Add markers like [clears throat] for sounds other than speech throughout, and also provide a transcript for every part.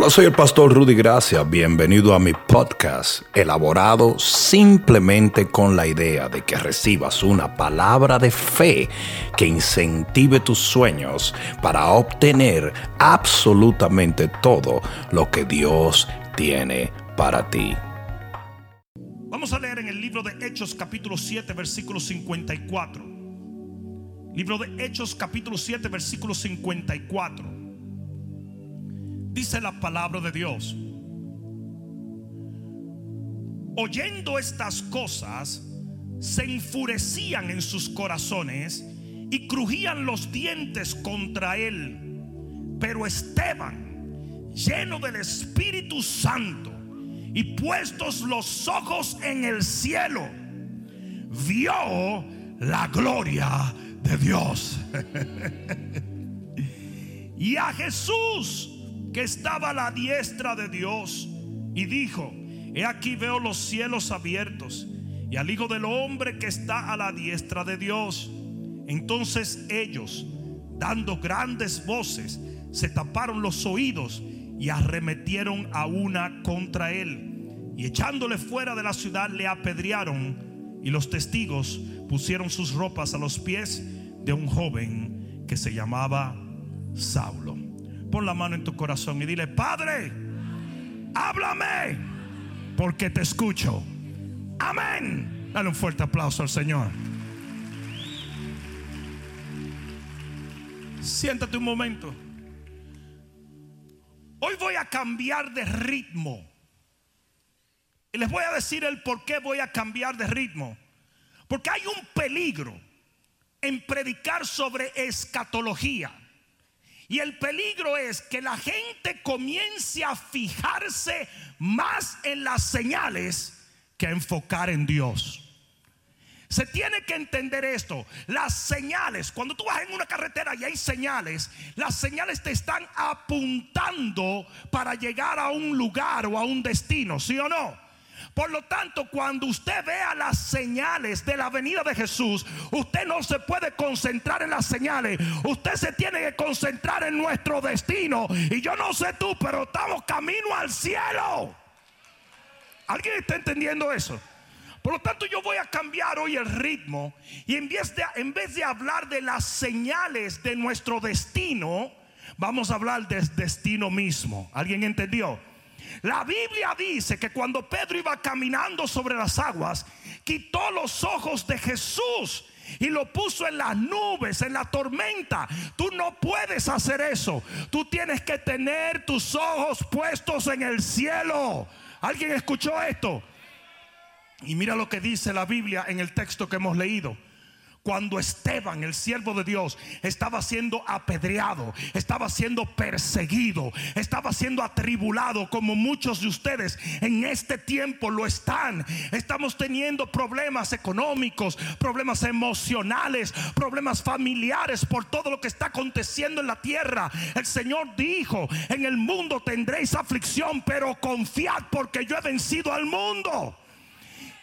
Hola, soy el pastor Rudy Gracia. Bienvenido a mi podcast, elaborado simplemente con la idea de que recibas una palabra de fe que incentive tus sueños para obtener absolutamente todo lo que Dios tiene para ti. Vamos a leer en el libro de Hechos capítulo 7 versículo 54. Libro de Hechos capítulo 7 versículo 54. Dice la palabra de Dios. Oyendo estas cosas, se enfurecían en sus corazones y crujían los dientes contra él. Pero Esteban, lleno del Espíritu Santo y puestos los ojos en el cielo, vio la gloria de Dios. [laughs] y a Jesús que estaba a la diestra de Dios y dijo, he aquí veo los cielos abiertos y al Hijo del Hombre que está a la diestra de Dios. Entonces ellos, dando grandes voces, se taparon los oídos y arremetieron a una contra él. Y echándole fuera de la ciudad le apedrearon y los testigos pusieron sus ropas a los pies de un joven que se llamaba Saulo. Pon la mano en tu corazón y dile, Padre, háblame, porque te escucho. Amén. Dale un fuerte aplauso al Señor. Siéntate un momento. Hoy voy a cambiar de ritmo. Y les voy a decir el por qué voy a cambiar de ritmo. Porque hay un peligro en predicar sobre escatología. Y el peligro es que la gente comience a fijarse más en las señales que a enfocar en Dios. Se tiene que entender esto. Las señales, cuando tú vas en una carretera y hay señales, las señales te están apuntando para llegar a un lugar o a un destino, ¿sí o no? Por lo tanto, cuando usted vea las señales de la venida de Jesús, usted no se puede concentrar en las señales. Usted se tiene que concentrar en nuestro destino. Y yo no sé tú, pero estamos camino al cielo. ¿Alguien está entendiendo eso? Por lo tanto, yo voy a cambiar hoy el ritmo y en vez de, en vez de hablar de las señales de nuestro destino, vamos a hablar del destino mismo. ¿Alguien entendió? La Biblia dice que cuando Pedro iba caminando sobre las aguas, quitó los ojos de Jesús y lo puso en las nubes, en la tormenta. Tú no puedes hacer eso. Tú tienes que tener tus ojos puestos en el cielo. ¿Alguien escuchó esto? Y mira lo que dice la Biblia en el texto que hemos leído cuando Esteban, el siervo de Dios, estaba siendo apedreado, estaba siendo perseguido, estaba siendo atribulado como muchos de ustedes en este tiempo lo están. Estamos teniendo problemas económicos, problemas emocionales, problemas familiares por todo lo que está aconteciendo en la tierra. El Señor dijo, en el mundo tendréis aflicción, pero confiad porque yo he vencido al mundo.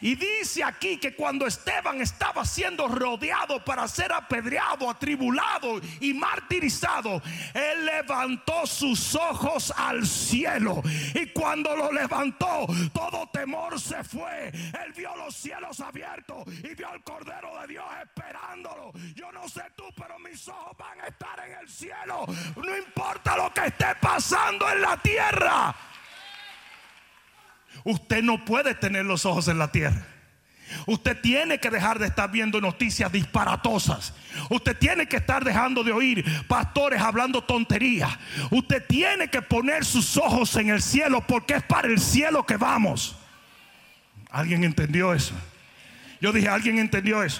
Y dice aquí que cuando Esteban estaba siendo rodeado para ser apedreado, atribulado y martirizado, él levantó sus ojos al cielo. Y cuando lo levantó, todo temor se fue. Él vio los cielos abiertos y vio al Cordero de Dios esperándolo. Yo no sé tú, pero mis ojos van a estar en el cielo. No importa lo que esté pasando en la tierra. Usted no puede tener los ojos en la tierra. Usted tiene que dejar de estar viendo noticias disparatosas. Usted tiene que estar dejando de oír pastores hablando tonterías. Usted tiene que poner sus ojos en el cielo porque es para el cielo que vamos. ¿Alguien entendió eso? Yo dije, ¿alguien entendió eso?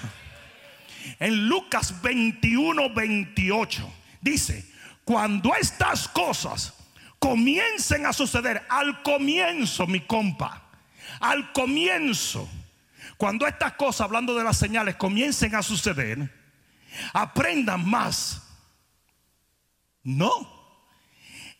En Lucas 21, 28 dice, cuando estas cosas comiencen a suceder. Al comienzo, mi compa, al comienzo, cuando estas cosas, hablando de las señales, comiencen a suceder, aprendan más. No,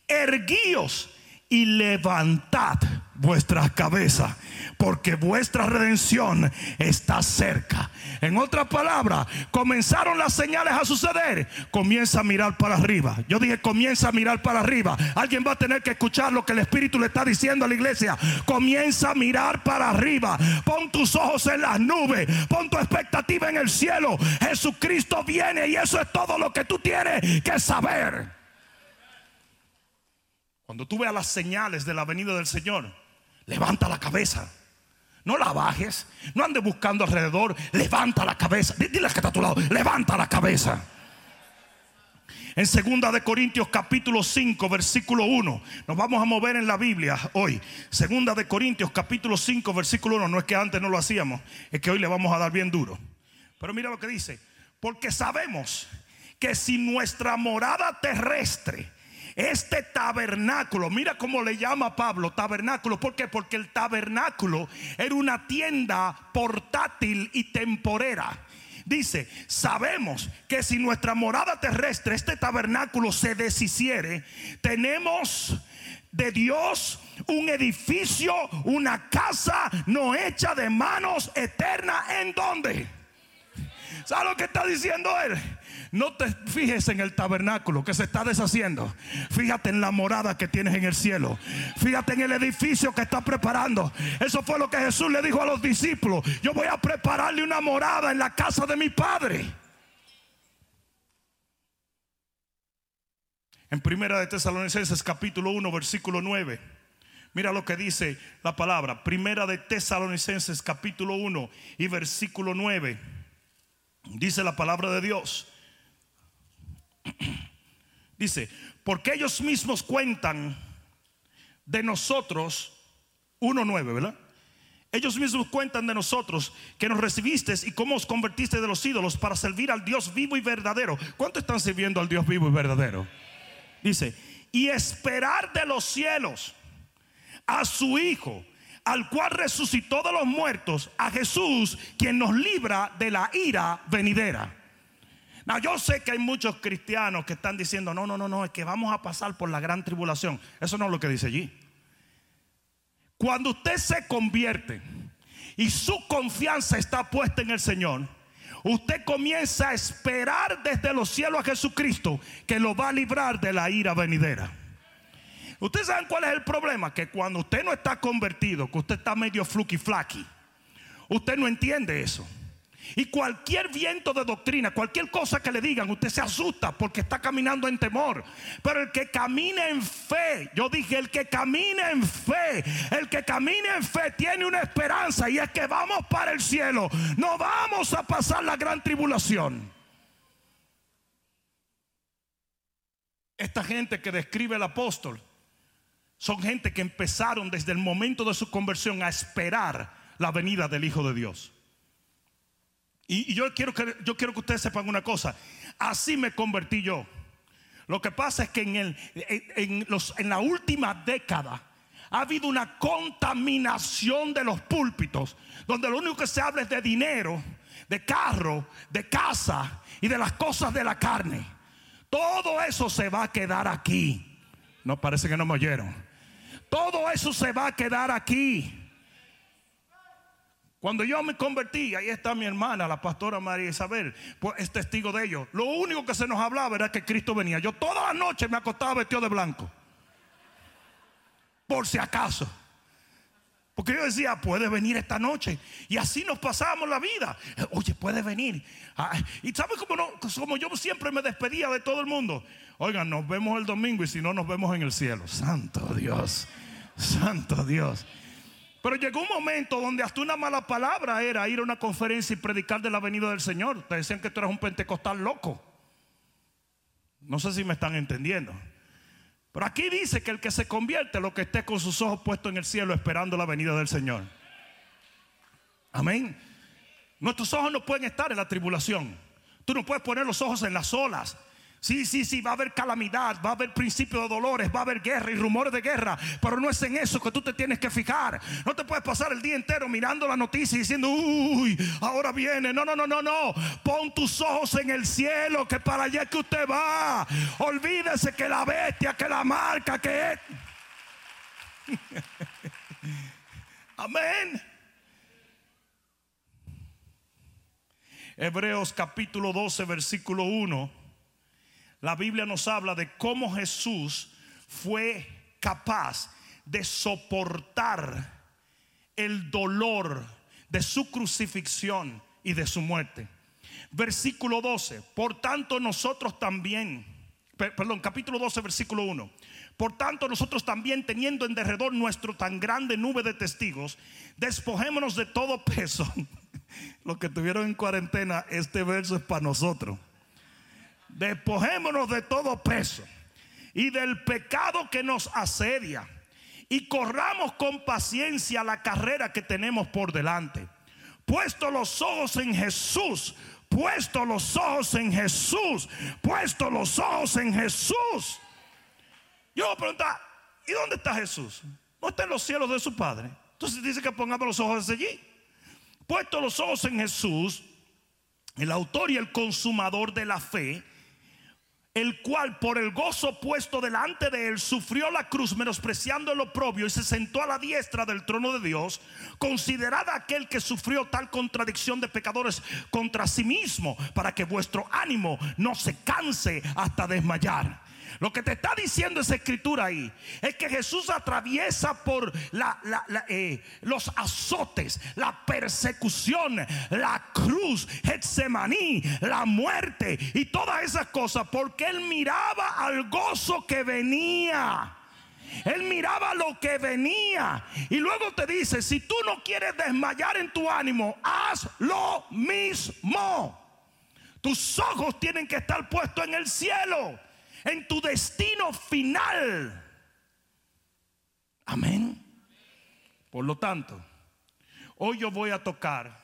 erguíos y levantad vuestra cabeza, porque vuestra redención está cerca. En otras palabras, comenzaron las señales a suceder. Comienza a mirar para arriba. Yo dije, comienza a mirar para arriba. Alguien va a tener que escuchar lo que el Espíritu le está diciendo a la iglesia. Comienza a mirar para arriba. Pon tus ojos en las nubes. Pon tu expectativa en el cielo. Jesucristo viene y eso es todo lo que tú tienes que saber. Cuando tú veas las señales de la venida del Señor, levanta la cabeza. No la bajes, no andes buscando alrededor, levanta la cabeza. Dile que está a tu lado, levanta la cabeza. En segunda de Corintios capítulo 5 versículo 1. Nos vamos a mover en la Biblia hoy. Segunda de Corintios capítulo 5 versículo 1. No es que antes no lo hacíamos, es que hoy le vamos a dar bien duro. Pero mira lo que dice. Porque sabemos que si nuestra morada terrestre este tabernáculo, mira cómo le llama Pablo tabernáculo. ¿Por qué? Porque el tabernáculo era una tienda portátil y temporera. Dice, sabemos que si nuestra morada terrestre, este tabernáculo se deshiciere, tenemos de Dios un edificio, una casa no hecha de manos eterna. ¿En dónde? ¿Sabe lo que está diciendo él? No te fijes en el tabernáculo que se está deshaciendo. Fíjate en la morada que tienes en el cielo. Fíjate en el edificio que está preparando. Eso fue lo que Jesús le dijo a los discípulos. Yo voy a prepararle una morada en la casa de mi Padre. En Primera de Tesalonicenses capítulo 1 versículo 9. Mira lo que dice la palabra. Primera de Tesalonicenses capítulo 1 y versículo 9. Dice la palabra de Dios. Dice, porque ellos mismos cuentan de nosotros, 1.9, ¿verdad? Ellos mismos cuentan de nosotros que nos recibiste y cómo os convertiste de los ídolos para servir al Dios vivo y verdadero. ¿Cuánto están sirviendo al Dios vivo y verdadero? Dice, y esperar de los cielos a su Hijo, al cual resucitó de los muertos, a Jesús, quien nos libra de la ira venidera yo sé que hay muchos cristianos que están diciendo, no, no, no, no, es que vamos a pasar por la gran tribulación. Eso no es lo que dice allí. Cuando usted se convierte y su confianza está puesta en el Señor, usted comienza a esperar desde los cielos a Jesucristo que lo va a librar de la ira venidera. Ustedes saben cuál es el problema, que cuando usted no está convertido, que usted está medio fluky flaky, usted no entiende eso. Y cualquier viento de doctrina, cualquier cosa que le digan, usted se asusta porque está caminando en temor. Pero el que camina en fe, yo dije, el que camina en fe, el que camina en fe tiene una esperanza y es que vamos para el cielo. No vamos a pasar la gran tribulación. Esta gente que describe el apóstol son gente que empezaron desde el momento de su conversión a esperar la venida del Hijo de Dios. Y, yo, quiero que, yo quiero que ustedes sepan una cosa. Así me convertí yo. Lo que pasa es que en, el, en, los, en la última década ha habido una contaminación de los púlpitos, donde lo único que se habla es de dinero, de carro, de casa y de las cosas de la carne. Todo eso se va a quedar aquí. No parece que no me oyeron. Todo eso se va a quedar aquí. Cuando yo me convertí, ahí está mi hermana, la pastora María Isabel, pues es testigo de ello. Lo único que se nos hablaba era que Cristo venía. Yo toda la noche me acostaba vestido de blanco. Por si acaso. Porque yo decía, puede venir esta noche. Y así nos pasábamos la vida. Oye, puede venir. Ah, y ¿sabes cómo, no, como yo siempre me despedía de todo el mundo? Oigan, nos vemos el domingo y si no, nos vemos en el cielo. Santo Dios. Santo Dios. Pero llegó un momento donde hasta una mala palabra era ir a una conferencia y predicar de la venida del Señor. Te decían que tú eras un pentecostal loco. No sé si me están entendiendo. Pero aquí dice que el que se convierte, lo que esté con sus ojos puestos en el cielo esperando la venida del Señor. Amén. Nuestros ojos no pueden estar en la tribulación. Tú no puedes poner los ojos en las olas. Sí, sí, sí, va a haber calamidad, va a haber principio de dolores, va a haber guerra y rumores de guerra, pero no es en eso que tú te tienes que fijar. No te puedes pasar el día entero mirando la noticia y diciendo, uy, ahora viene. No, no, no, no, no. Pon tus ojos en el cielo, que para allá que usted va. Olvídese que la bestia, que la marca, que es. [laughs] Amén. Hebreos capítulo 12, versículo 1. La Biblia nos habla de cómo Jesús fue capaz de soportar el dolor de su crucifixión y de su muerte. Versículo 12. Por tanto nosotros también, perdón, capítulo 12, versículo 1. Por tanto, nosotros también, teniendo en derredor nuestro tan grande nube de testigos, despojémonos de todo peso. [laughs] Los que estuvieron en cuarentena, este verso es para nosotros. Despojémonos de todo peso y del pecado que nos asedia y corramos con paciencia la carrera que tenemos por delante. Puesto los ojos en Jesús, puesto los ojos en Jesús, puesto los ojos en Jesús. Yo voy a preguntar, ¿y dónde está Jesús? No está en los cielos de su Padre. Entonces dice que pongamos los ojos allí. Puesto los ojos en Jesús, el autor y el consumador de la fe, el cual por el gozo puesto delante de él sufrió la cruz menospreciando el oprobio y se sentó a la diestra del trono de Dios, considerada aquel que sufrió tal contradicción de pecadores contra sí mismo, para que vuestro ánimo no se canse hasta desmayar. Lo que te está diciendo esa escritura ahí es que Jesús atraviesa por eh, los azotes, la persecución, la cruz, Getsemaní, la muerte y todas esas cosas porque él miraba al gozo que venía. Él miraba lo que venía. Y luego te dice, si tú no quieres desmayar en tu ánimo, haz lo mismo. Tus ojos tienen que estar puestos en el cielo en tu destino final. Amén. Por lo tanto, hoy yo voy a tocar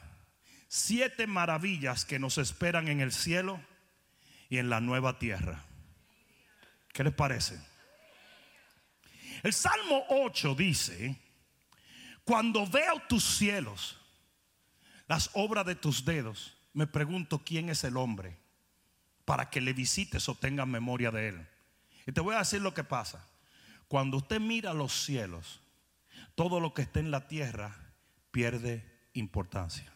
siete maravillas que nos esperan en el cielo y en la nueva tierra. ¿Qué les parece? El Salmo 8 dice, cuando veo tus cielos, las obras de tus dedos, me pregunto quién es el hombre para que le visites o tengas memoria de él. Y te voy a decir lo que pasa. Cuando usted mira los cielos, todo lo que está en la tierra pierde importancia.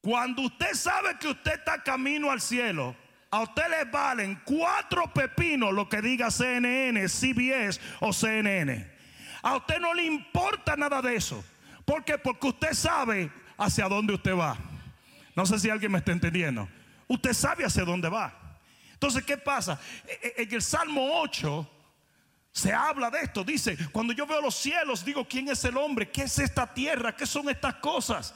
Cuando usted sabe que usted está camino al cielo, a usted le valen cuatro pepinos lo que diga CNN, CBS o CNN. A usted no le importa nada de eso. ¿Por qué? Porque usted sabe hacia dónde usted va. No sé si alguien me está entendiendo usted sabe hacia dónde va. Entonces, ¿qué pasa? E, e, en el Salmo 8 se habla de esto. Dice, cuando yo veo los cielos, digo, ¿quién es el hombre? ¿Qué es esta tierra? ¿Qué son estas cosas?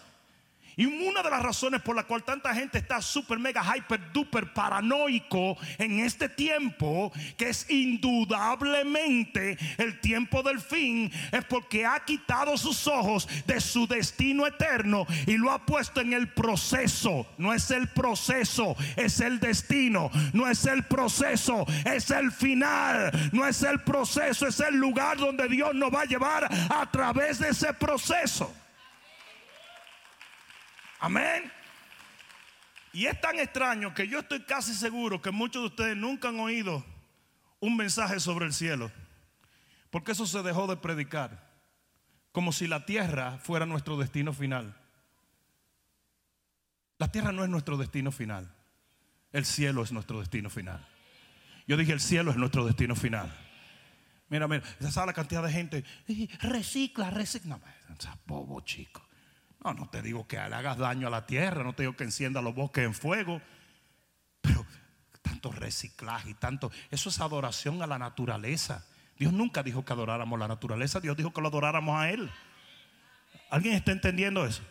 Y una de las razones por la cual tanta gente está super mega hyper duper paranoico en este tiempo, que es indudablemente el tiempo del fin, es porque ha quitado sus ojos de su destino eterno y lo ha puesto en el proceso. No es el proceso, es el destino. No es el proceso, es el final. No es el proceso, es el lugar donde Dios nos va a llevar a través de ese proceso. Amén. Y es tan extraño que yo estoy casi seguro que muchos de ustedes nunca han oído un mensaje sobre el cielo. Porque eso se dejó de predicar. Como si la tierra fuera nuestro destino final. La tierra no es nuestro destino final. El cielo es nuestro destino final. Yo dije, el cielo es nuestro destino final. Mira, mira, esa la cantidad de gente. Recicla, recicla. No, bobo chico. No, te digo que hagas daño a la tierra, no te digo que encienda los bosques en fuego, pero tanto reciclaje y tanto, eso es adoración a la naturaleza. Dios nunca dijo que adoráramos la naturaleza, Dios dijo que lo adoráramos a Él. ¿Alguien está entendiendo eso?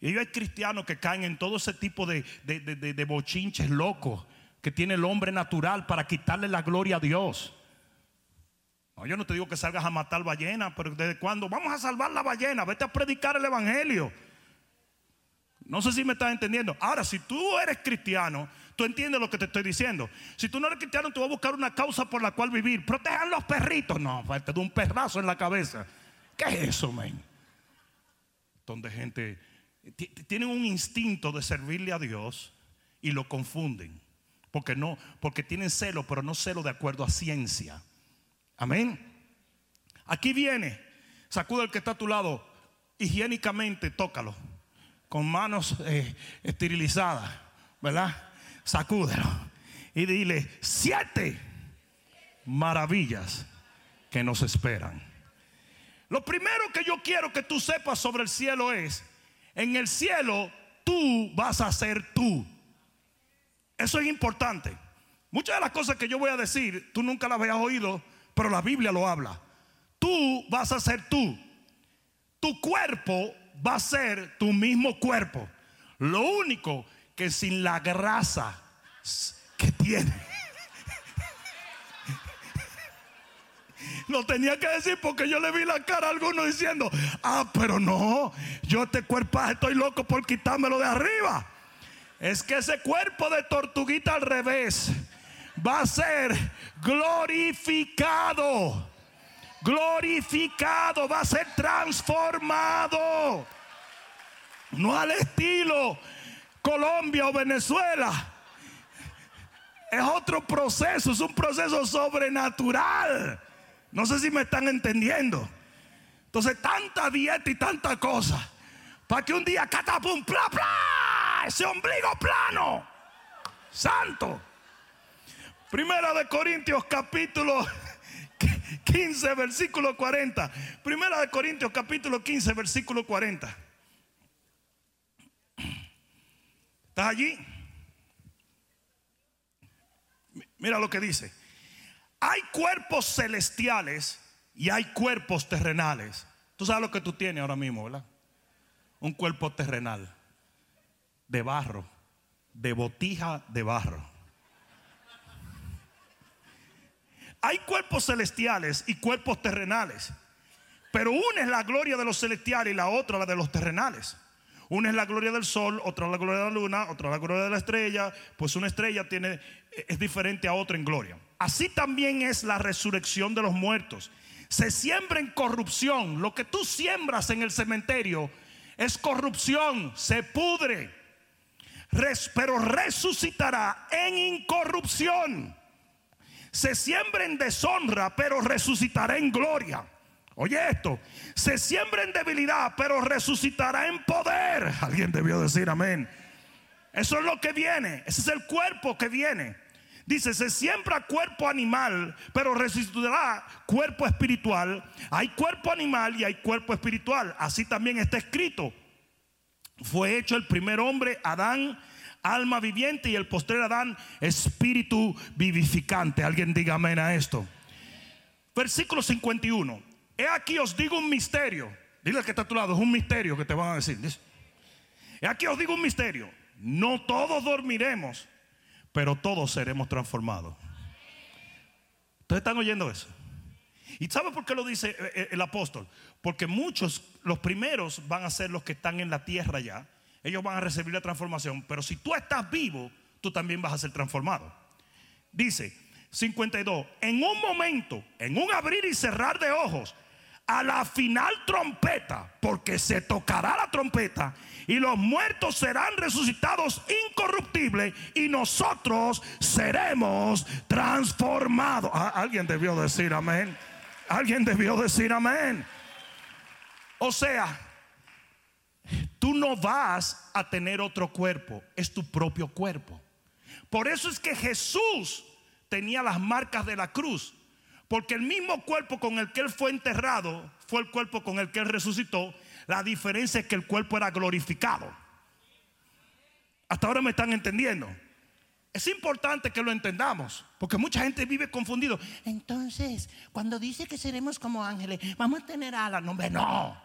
Y hay cristianos que caen en todo ese tipo de, de bochinches locos que tiene el hombre natural para quitarle la gloria a Dios. No, yo no te digo que salgas a matar ballenas, pero desde cuando vamos a salvar la ballena, vete a predicar el evangelio. No sé si me estás entendiendo. Ahora, si tú eres cristiano, tú entiendes lo que te estoy diciendo. Si tú no eres cristiano, tú vas a buscar una causa por la cual vivir. Protejan los perritos. No, falta de un perrazo en la cabeza. ¿Qué es eso, men? Donde gente tienen un instinto de servirle a Dios y lo confunden. Porque no, porque tienen celo, pero no celo de acuerdo a ciencia. Amén. Aquí viene, sacuda el que está a tu lado, higiénicamente tócalo, con manos eh, esterilizadas, ¿verdad? Sacúdelo y dile, siete maravillas que nos esperan. Lo primero que yo quiero que tú sepas sobre el cielo es, en el cielo tú vas a ser tú. Eso es importante. Muchas de las cosas que yo voy a decir, tú nunca las habías oído, pero la Biblia lo habla. Tú vas a ser tú. Tu cuerpo va a ser tu mismo cuerpo. Lo único que sin la grasa que tiene. Lo tenía que decir porque yo le vi la cara a alguno diciendo, ah, pero no, yo este cuerpo estoy loco por quitármelo de arriba. Es que ese cuerpo de tortuguita al revés va a ser glorificado. Glorificado, va a ser transformado. No al estilo Colombia o Venezuela. Es otro proceso, es un proceso sobrenatural. No sé si me están entendiendo. Entonces, tanta dieta y tanta cosa. Para que un día catapum, bla, bla, ese ombligo plano. Santo. Primera de Corintios capítulo [laughs] 15, versículo 40. Primera de Corintios capítulo 15, versículo 40. ¿Estás allí? Mira lo que dice. Hay cuerpos celestiales y hay cuerpos terrenales. Tú sabes lo que tú tienes ahora mismo, ¿verdad? Un cuerpo terrenal de barro, de botija de barro. Hay cuerpos celestiales y cuerpos terrenales. Pero una es la gloria de los celestiales y la otra la de los terrenales. Una es la gloria del sol, otra la gloria de la luna, otra la gloria de la estrella. Pues una estrella tiene, es diferente a otra en gloria. Así también es la resurrección de los muertos. Se siembra en corrupción. Lo que tú siembras en el cementerio es corrupción, se pudre. pero resucitará en incorrupción se siembra en deshonra, pero resucitará en gloria. Oye esto, se siembra en debilidad, pero resucitará en poder. Alguien debió decir amén. Eso es lo que viene, ese es el cuerpo que viene. Dice, se siembra cuerpo animal, pero resucitará cuerpo espiritual. Hay cuerpo animal y hay cuerpo espiritual. Así también está escrito. Fue hecho el primer hombre, Adán, alma viviente y el postrer Adán, espíritu vivificante. Alguien diga amén a esto. Versículo 51. He aquí os digo un misterio. Dile que está a tu lado, es un misterio que te van a decir. He aquí os digo un misterio. No todos dormiremos, pero todos seremos transformados. ¿Ustedes están oyendo eso? ¿Y sabe por qué lo dice eh, eh, el apóstol? Porque muchos, los primeros van a ser los que están en la tierra ya ellos van a recibir la transformación. Pero si tú estás vivo, tú también vas a ser transformado. Dice 52, en un momento, en un abrir y cerrar de ojos, a la final trompeta, porque se tocará la trompeta y los muertos serán resucitados incorruptibles y nosotros seremos transformados. Ah, alguien debió decir amén. Alguien debió decir amén. O sea, Tú no vas a tener otro cuerpo, es tu propio cuerpo. Por eso es que Jesús tenía las marcas de la cruz, porque el mismo cuerpo con el que él fue enterrado fue el cuerpo con el que él resucitó. La diferencia es que el cuerpo era glorificado. Hasta ahora me están entendiendo. Es importante que lo entendamos, porque mucha gente vive confundido. Entonces, cuando dice que seremos como ángeles, vamos a tener alas. No, no.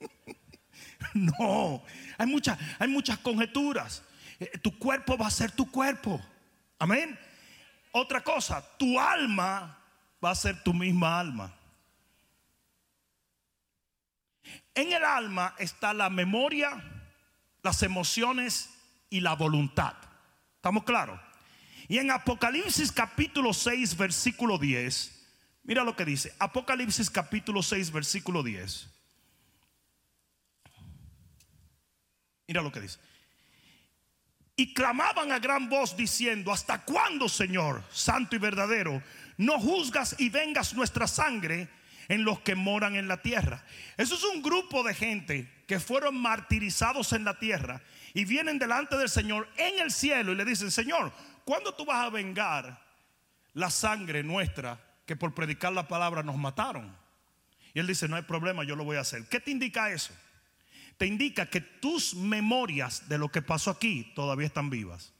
[laughs] No, hay, muchas, hay muchas conjeturas. Eh, tu cuerpo va a ser tu cuerpo. Amén. Otra cosa, tu alma va a ser tu misma alma. En el alma está la memoria, las emociones y la voluntad. ¿Estamos claros? Y en Apocalipsis capítulo 6, versículo 10, mira lo que dice. Apocalipsis capítulo 6, versículo 10. Mira lo que dice. Y clamaban a gran voz diciendo, ¿hasta cuándo, Señor, santo y verdadero, no juzgas y vengas nuestra sangre en los que moran en la tierra? Eso es un grupo de gente que fueron martirizados en la tierra y vienen delante del Señor en el cielo y le dicen, Señor, ¿cuándo tú vas a vengar la sangre nuestra que por predicar la palabra nos mataron? Y él dice, no hay problema, yo lo voy a hacer. ¿Qué te indica eso? Te indica que tus memorias de lo que pasó aquí todavía están vivas.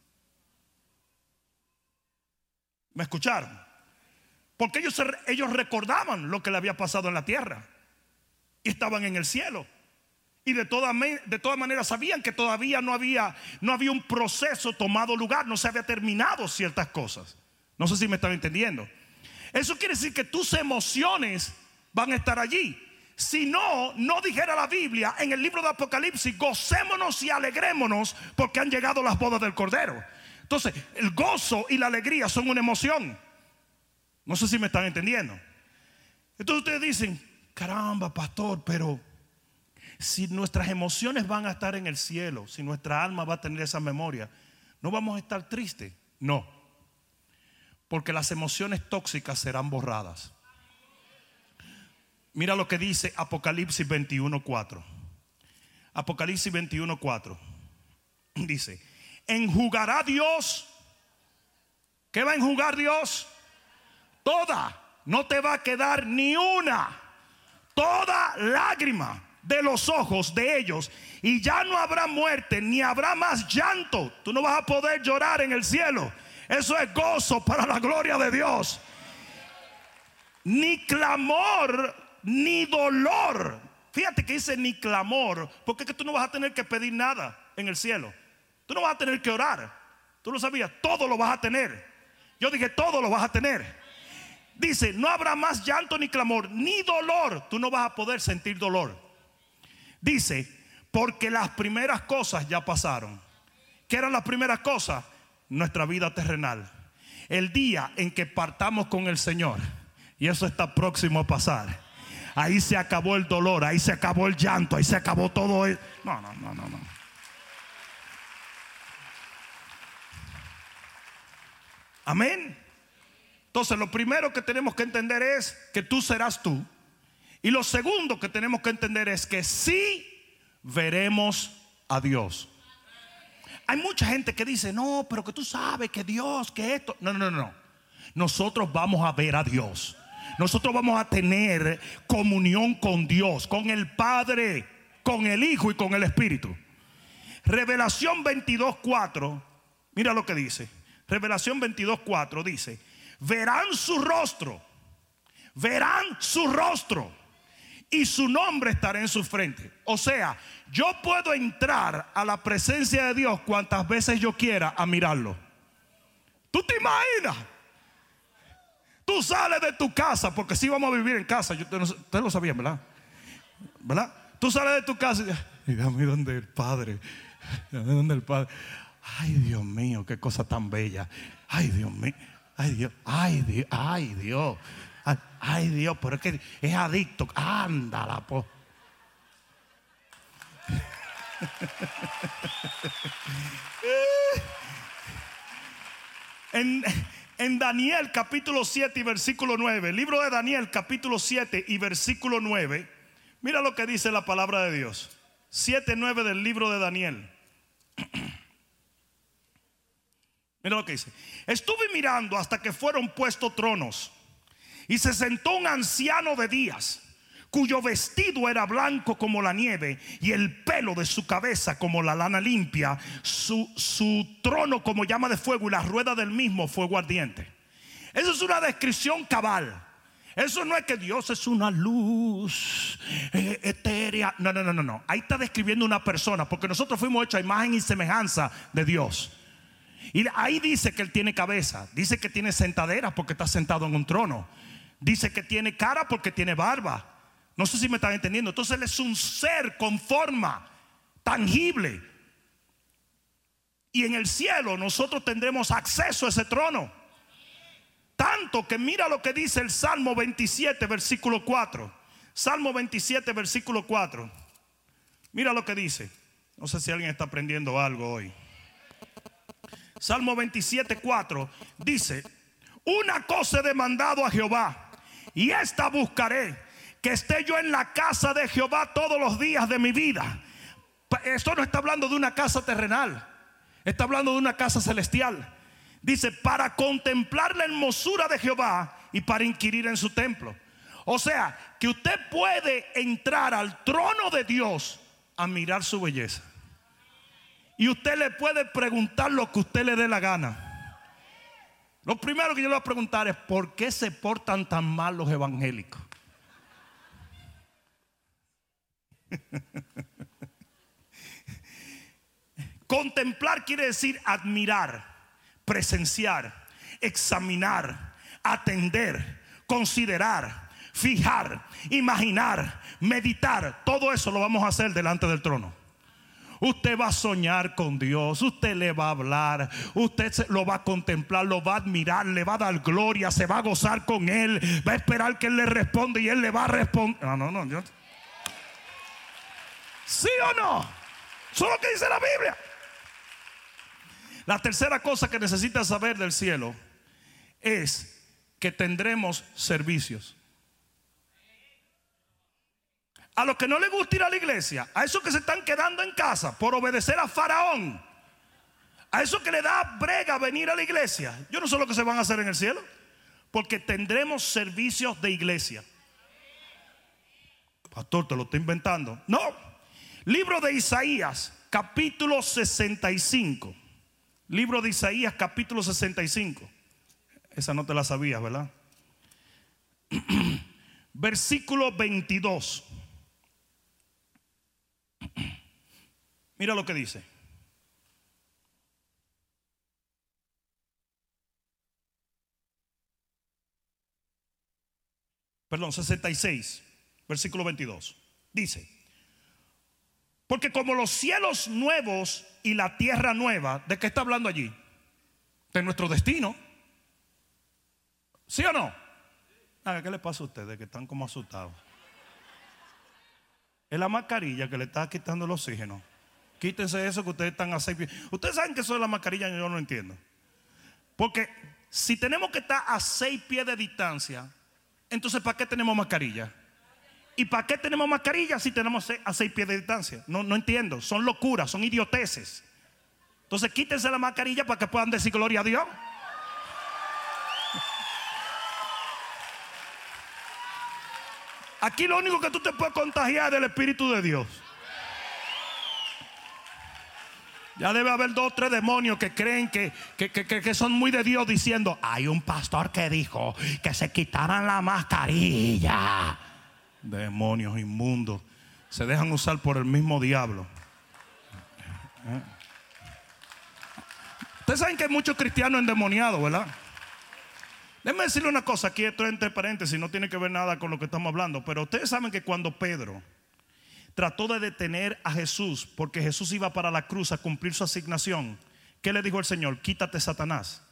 ¿Me escucharon? Porque ellos, ellos recordaban lo que le había pasado en la tierra y estaban en el cielo. Y de todas de toda maneras sabían que todavía no había, no había un proceso tomado lugar, no se había terminado ciertas cosas. No sé si me están entendiendo. Eso quiere decir que tus emociones van a estar allí. Si no, no dijera la Biblia en el libro de Apocalipsis, gocémonos y alegrémonos porque han llegado las bodas del Cordero. Entonces, el gozo y la alegría son una emoción. No sé si me están entendiendo. Entonces ustedes dicen, caramba, pastor, pero si nuestras emociones van a estar en el cielo, si nuestra alma va a tener esa memoria, ¿no vamos a estar tristes? No. Porque las emociones tóxicas serán borradas. Mira lo que dice Apocalipsis 21:4. Apocalipsis 21:4. [clears throat] Dice, enjugará Dios. ¿Qué va a enjugar Dios? Toda. No te va a quedar ni una. Toda lágrima de los ojos de ellos. Y ya no habrá muerte, ni habrá más llanto. Tú no vas a poder llorar en el cielo. Eso es gozo para la gloria de Dios. Ni clamor ni dolor. Fíjate que dice ni clamor, porque es que tú no vas a tener que pedir nada en el cielo. Tú no vas a tener que orar. Tú lo sabías, todo lo vas a tener. Yo dije, todo lo vas a tener. Dice, no habrá más llanto ni clamor, ni dolor. Tú no vas a poder sentir dolor. Dice, porque las primeras cosas ya pasaron. ¿Qué eran las primeras cosas? Nuestra vida terrenal. El día en que partamos con el Señor. Y eso está próximo a pasar ahí se acabó el dolor, ahí se acabó el llanto, ahí se acabó todo. El... No, no, no, no, no. Amén. Entonces lo primero que tenemos que entender es que tú serás tú. Y lo segundo que tenemos que entender es que sí veremos a Dios. Hay mucha gente que dice, no, pero que tú sabes que Dios, que esto. No, no, no, no. Nosotros vamos a ver a Dios nosotros vamos a tener comunión con Dios, con el Padre, con el Hijo y con el Espíritu. Revelación 22.4, mira lo que dice. Revelación 22.4 dice, verán su rostro, verán su rostro y su nombre estará en su frente. O sea, yo puedo entrar a la presencia de Dios cuantas veces yo quiera a mirarlo. ¿Tú te imaginas? Tú sales de tu casa, porque si vamos a vivir en casa, ustedes lo sabían, ¿verdad? ¿Verdad? Tú sales de tu casa y, y dame donde el Padre, dame donde el Padre. Ay, Dios mío, qué cosa tan bella. Ay, Dios mío, ay, Dios, ay, Dios, ay, Dios. Ay, Dios, pero es que es adicto. Ándala, po. [laughs] en, en Daniel capítulo 7 y versículo 9, libro de Daniel capítulo 7 y versículo 9, mira lo que dice la palabra de Dios. 7, 9 del libro de Daniel. [clears throat] Mira lo que dice. Estuve mirando hasta que fueron puestos tronos y se sentó un anciano de días cuyo vestido era blanco como la nieve y el pelo de su cabeza como la lana limpia, su, su trono como llama de fuego y la rueda del mismo fuego ardiente. Eso es una descripción cabal. Eso no es que Dios es una luz eh, etérea. No, no, no, no, no. Ahí está describiendo una persona, porque nosotros fuimos hechos a imagen y semejanza de Dios. Y ahí dice que Él tiene cabeza, dice que tiene sentadera porque está sentado en un trono, dice que tiene cara porque tiene barba, no sé si me están entendiendo. Entonces Él es un ser con forma tangible. Y en el cielo nosotros tendremos acceso a ese trono. Tanto que mira lo que dice el Salmo 27, versículo 4. Salmo 27, versículo 4. Mira lo que dice. No sé si alguien está aprendiendo algo hoy. Salmo 27, 4, dice, una cosa he demandado a Jehová y esta buscaré, que esté yo en la casa de Jehová todos los días de mi vida. Esto no está hablando de una casa terrenal, está hablando de una casa celestial. Dice, para contemplar la hermosura de Jehová y para inquirir en su templo. O sea, que usted puede entrar al trono de Dios a mirar su belleza. Y usted le puede preguntar lo que usted le dé la gana. Lo primero que yo le voy a preguntar es, ¿por qué se portan tan mal los evangélicos? [laughs] Contemplar quiere decir admirar, presenciar, examinar, atender, considerar, fijar, imaginar, meditar. Todo eso lo vamos a hacer delante del trono. Usted va a soñar con Dios, usted le va a hablar, usted lo va a contemplar, lo va a admirar, le va a dar gloria, se va a gozar con Él, va a esperar que Él le responda y Él le va a responder. No, no, no. ¿Sí o no? Eso es lo que dice la Biblia. La tercera cosa que necesita saber del cielo es que tendremos servicios. A los que no les gusta ir a la iglesia, a esos que se están quedando en casa por obedecer a Faraón, a esos que le da brega venir a la iglesia, yo no sé lo que se van a hacer en el cielo, porque tendremos servicios de iglesia. Pastor, te lo estoy inventando. No, libro de Isaías, capítulo 65. Libro de Isaías, capítulo 65. Esa no te la sabías, ¿verdad? [clears throat] Versículo 22. [clears throat] Mira lo que dice. Perdón, 66, versículo 22. Dice, porque como los cielos nuevos y la tierra nueva, ¿de qué está hablando allí? De nuestro destino. ¿Sí o no? ¿Qué le pasa a ustedes que están como asustados? Es la mascarilla que le está quitando el oxígeno. Quítense eso que ustedes están a pies. Ustedes saben que eso de la mascarilla yo no entiendo. Porque si tenemos que estar a seis pies de distancia, entonces ¿para qué tenemos mascarilla? ¿Y para qué tenemos mascarilla si tenemos a seis pies de distancia? No, no entiendo. Son locuras, son idioteces. Entonces quítense la mascarilla para que puedan decir gloria a Dios. Aquí lo único que tú te puedes contagiar es del Espíritu de Dios. Ya debe haber dos o tres demonios que creen que, que, son muy de Dios diciendo, hay un pastor que dijo que se quitaran la mascarilla. Demonios inmundos. Se dejan usar por el mismo diablo. Ustedes saben que hay muchos cristianos endemoniados, ¿verdad? Déjenme decirle una cosa, aquí esto entre paréntesis, no tiene que ver nada con lo que estamos hablando, pero ustedes saben que cuando Pedro trató de detener a Jesús, porque Jesús iba para la cruz a cumplir su asignación, ¿qué le dijo el Señor? Quítate Satanás.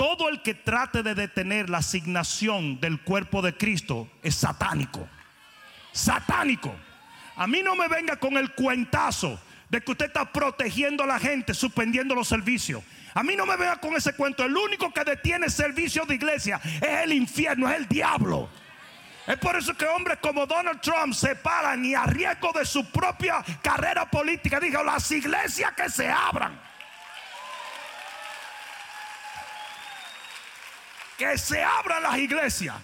Todo el que trate de detener la asignación del cuerpo de Cristo es satánico. Satánico. A mí no me venga con el cuentazo de que usted está protegiendo a la gente, suspendiendo los servicios. A mí no me vea con ese cuento. El único que detiene servicio de iglesia es el infierno, es el diablo. Es por eso que hombres como Donald Trump se paran y a riesgo de su propia carrera política dijo las iglesias que se abran. Que se abran las iglesias.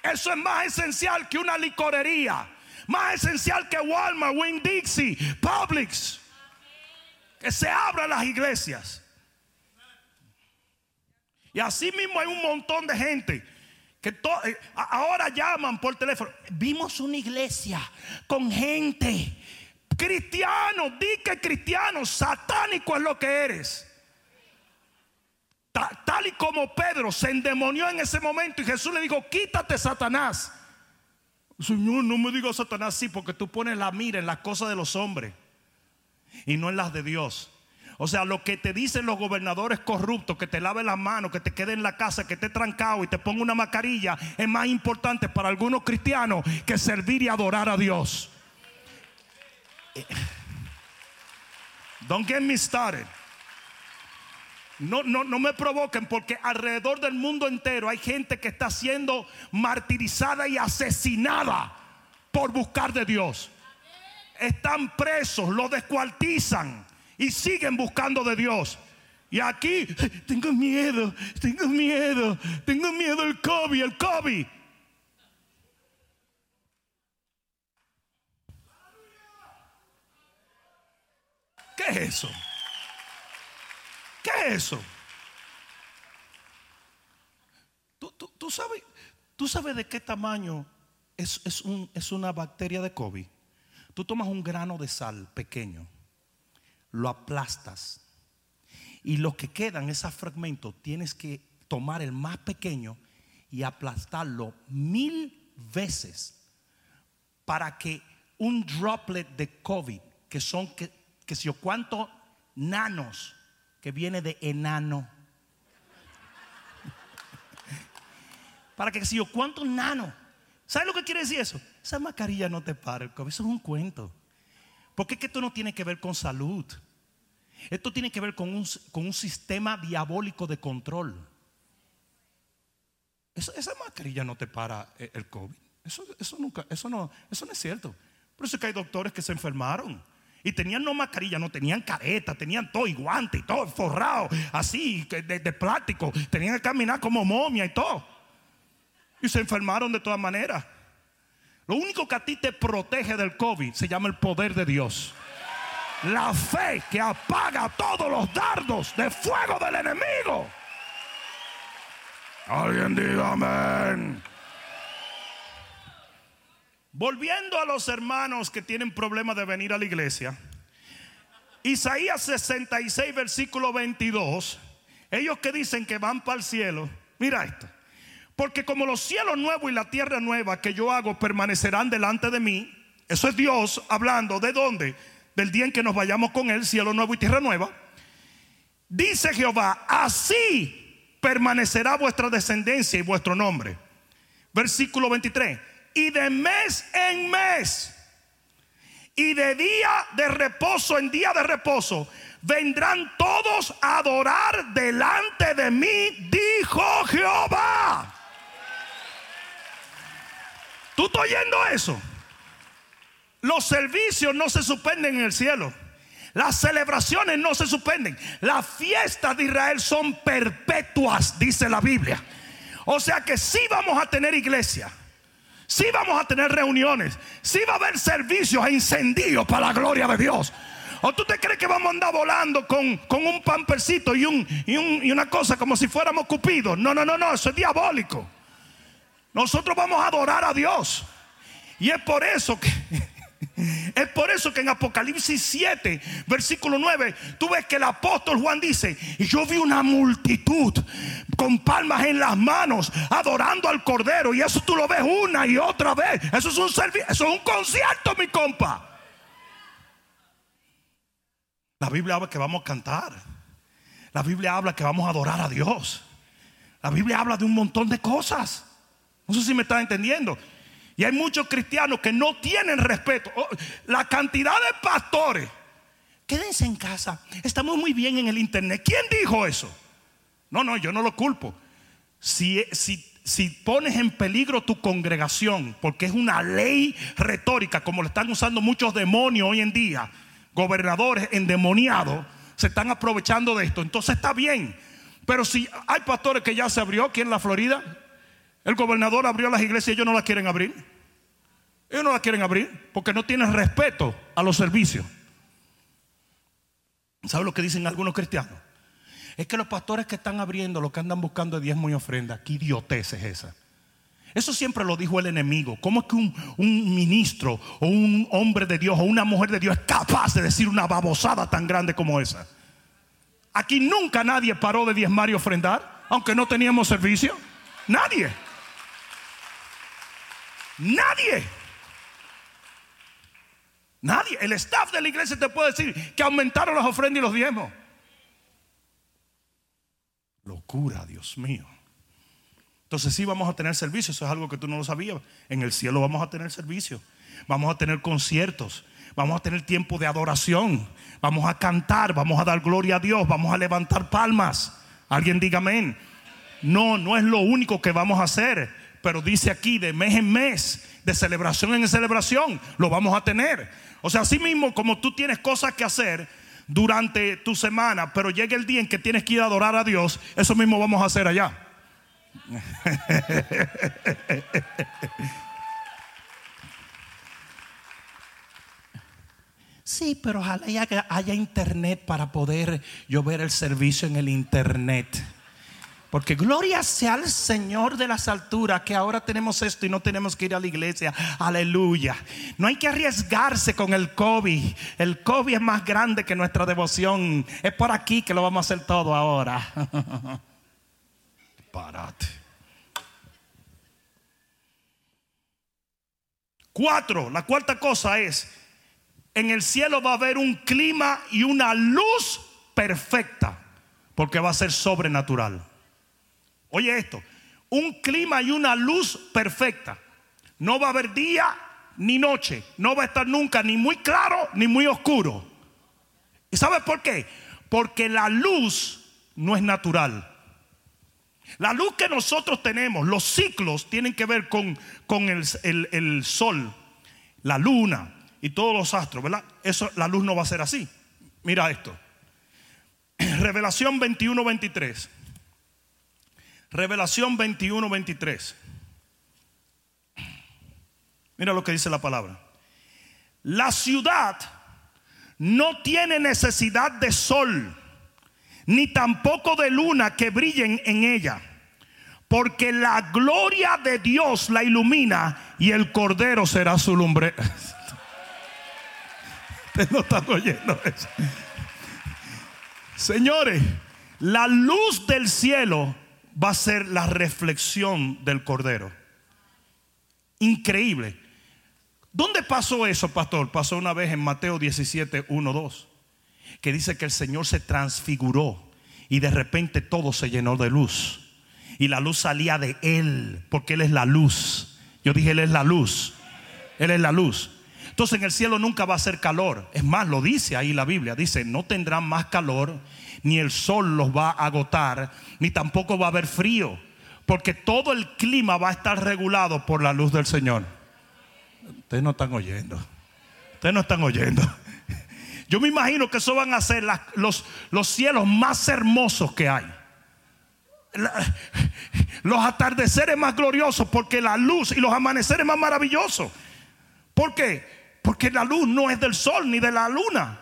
Eso es más esencial que una licorería. Más esencial que Walmart, Winn Dixie, Publix. Que se abran las iglesias. Y así mismo hay un montón de gente que eh, ahora llaman por teléfono. Vimos una iglesia con gente cristiano, di que cristiano, satánico es lo que eres. Tal y como Pedro se endemonió en ese momento y Jesús le dijo, quítate Satanás. Señor, no me digas Satanás, sí, porque tú pones la mira en las cosas de los hombres y no en las de Dios. O sea, lo que te dicen los gobernadores corruptos, que te lave las manos, que te quede en la casa, que te trancado y te ponga una mascarilla, es más importante para algunos cristianos que servir y adorar a Dios. Don't get me started. No, no, no me provoquen porque alrededor del mundo entero hay gente que está siendo martirizada y asesinada por buscar de Dios. Están presos, lo descuartizan y siguen buscando de Dios. Y aquí tengo miedo, tengo miedo, tengo miedo el COVID, el COVID. ¿Qué es eso? ¿Qué es eso? ¿Tú, sabes, ¿Tú sabes de qué tamaño es, una bacteria de COVID? Tú tomas un grano de sal pequeño, lo aplastas y lo que quedan, esos fragmentos, tienes que tomar el más pequeño y aplastarlo mil veces para que un droplet de COVID, que son que, nanos, que viene de enano. para que si yo cuánto nano. ¿Sabes lo que quiere decir eso? Esa mascarilla no te para el COVID, eso es un cuento. Porque es que esto no tiene que ver con salud. Esto tiene que ver con un, con un sistema diabólico de control. esa mascarilla no te para eh, el COVID. Eso, eso, nunca, eso, no, eso no es cierto. Por eso es que hay doctores que se enfermaron. Y tenían no mascarilla, no tenían careta, tenían todo y guante y todo forrado, así, de, de plástico. Tenían que caminar como momia y todo. Y se enfermaron de todas maneras. Lo único que a ti te protege del COVID se llama el poder de Dios. La fe que apaga todos los dardos de fuego del enemigo. Alguien diga amén. Volviendo a los hermanos que tienen problemas de venir a la iglesia. Isaías 66, versículo 22. Ellos que dicen que van para el cielo. Mira esto. Porque como los cielos nuevos y la tierra nueva que yo hago permanecerán delante de mí. Eso es Dios hablando. ¿De dónde? del día en que nos vayamos con Él, cielo nuevo y tierra nueva. Dice Jehová, así permanecerá vuestra descendencia y vuestro nombre. Versículo 23. Y de mes en mes y de día de reposo en día de reposo vendrán todos a adorar delante de mí, dijo Jehová. ¿Tú estás oyendo eso? Los servicios no se suspenden en el cielo. Las celebraciones no se suspenden. Las fiestas de Israel son perpetuas, dice la Biblia. O sea que sí vamos a tener iglesia. Sí vamos a tener reuniones. Sí va a haber servicios e incendios para la gloria de Dios. ¿O tú te crees que vamos a andar volando con, un pampercito y, un, y, y una cosa como si fuéramos cupidos? No, no, no, no, eso es diabólico. Nosotros vamos a adorar a Dios. Y es por eso que es por eso que en Apocalipsis 7, versículo 9, tú ves que el apóstol Juan dice, yo vi una multitud con palmas en las manos adorando al Cordero. Y eso tú lo ves una y otra vez. Eso es un eso es un concierto, mi compa. La Biblia habla que vamos a cantar. La Biblia habla que vamos a adorar a Dios. La Biblia habla de un montón de cosas. No sé si me está entendiendo. Y hay muchos cristianos que no tienen respeto. Oh, la cantidad de pastores. Quédense en casa. Estamos muy bien en el internet. ¿Quién dijo eso? No, no, yo no lo culpo. Si, si, si pones en peligro tu congregación, porque es una ley retórica, como lo están usando muchos demonios hoy en día, gobernadores endemoniados, se están aprovechando de esto. Entonces está bien. Pero si hay pastores que ya se abrió aquí en la Florida, el gobernador abrió las iglesias y ellos no las quieren abrir. Ellos no las quieren abrir porque no tienen respeto a los servicios. ¿Sabe lo que dicen algunos cristianos? Es que los pastores que están abriendo lo que andan buscando es diezmo y ofrenda. ¿Qué idiotez es esa? Eso siempre lo dijo el enemigo. ¿Cómo es que un, un, ministro o un hombre de Dios o una mujer de Dios es capaz de decir una babosada tan grande como esa? Aquí nunca nadie paró de diezmar y ofrendar, aunque no teníamos servicio. Nadie. Nadie. Nadie. El staff de la iglesia te puede decir que aumentaron las ofrendas y los diezmos. Locura, Dios mío. Entonces sí vamos a tener servicio, eso es algo que tú no lo sabías. En el cielo vamos a tener servicio, vamos a tener conciertos, Vamos a tener tiempo de adoración. Vamos a cantar, vamos a dar gloria a Dios, vamos a levantar palmas. Alguien diga amén. No, no es lo único que vamos a hacer, pero dice aquí de mes en mes, de celebración en celebración, lo vamos a tener. O sea, así mismo como tú tienes cosas que hacer durante tu semana, pero llega el día en que tienes que ir a adorar a Dios, eso mismo vamos a hacer allá. Sí, pero ojalá haya, internet para poder yo ver el servicio en el internet. Porque gloria sea al Señor de las alturas que ahora tenemos esto y no tenemos que ir a la iglesia. Aleluya. No hay que arriesgarse con el COVID. El COVID es más grande que nuestra devoción. Es por aquí que lo vamos a hacer todo ahora. [laughs] Parate. Cuatro. La cuarta cosa es en el cielo va a haber un clima y una luz perfecta, porque va a ser sobrenatural. Oye esto, un clima y una luz perfecta. No va a haber día ni noche, no va a estar nunca ni muy claro ni muy oscuro. ¿Y sabes por qué? Porque la luz no es natural. La luz que nosotros tenemos, los ciclos tienen que ver con, con el, el sol, la luna, y todos los astros, ¿verdad? Eso, la luz no va a ser así. Mira esto. [clears throat] Revelación 21, 23. Revelación 21, 23. Mira lo que dice la palabra. La ciudad no tiene necesidad de sol, ni tampoco de luna que brillen en ella, porque la gloria de Dios la ilumina y el cordero será su lumbre. [laughs] no están oyendo eso. Señores, la luz del cielo va a ser la reflexión del Cordero. Increíble. ¿Dónde pasó eso, pastor? Pasó una vez en Mateo 17, 1, 2, que dice que el Señor se transfiguró y de repente todo se llenó de luz. Y la luz salía de Él, porque Él es la luz. Yo dije, Él es la luz. Él es la luz. Entonces en el cielo nunca va a ser calor. Es más, lo dice ahí la Biblia. Dice, no tendrán más calor, ni el sol los va a agotar, ni tampoco va a haber frío. Porque todo el clima va a estar regulado por la luz del Señor. Ustedes no están oyendo. Ustedes no están oyendo. Yo me imagino que eso van a ser los, los cielos más hermosos que hay. los atardeceres más gloriosos porque la luz y los amaneceres más maravillosos. ¿Por qué? Porque la luz no es del sol ni de la luna,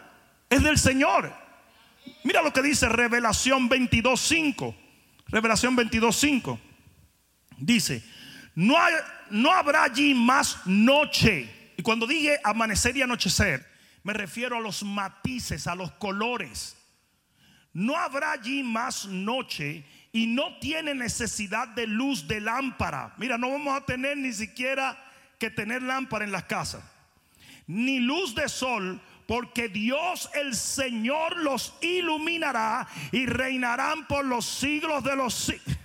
es del Señor. Mira lo que dice Revelación 22.5. Revelación 22.5. Dice, no, no habrá allí más noche. Y cuando dije amanecer y anochecer, me refiero a los matices, a los colores. No habrá allí más noche y no tiene necesidad de luz de lámpara. Mira, no vamos a tener ni siquiera que tener lámpara en las casas ni luz de sol, porque Dios el Señor los iluminará y reinarán por los siglos de los siglos.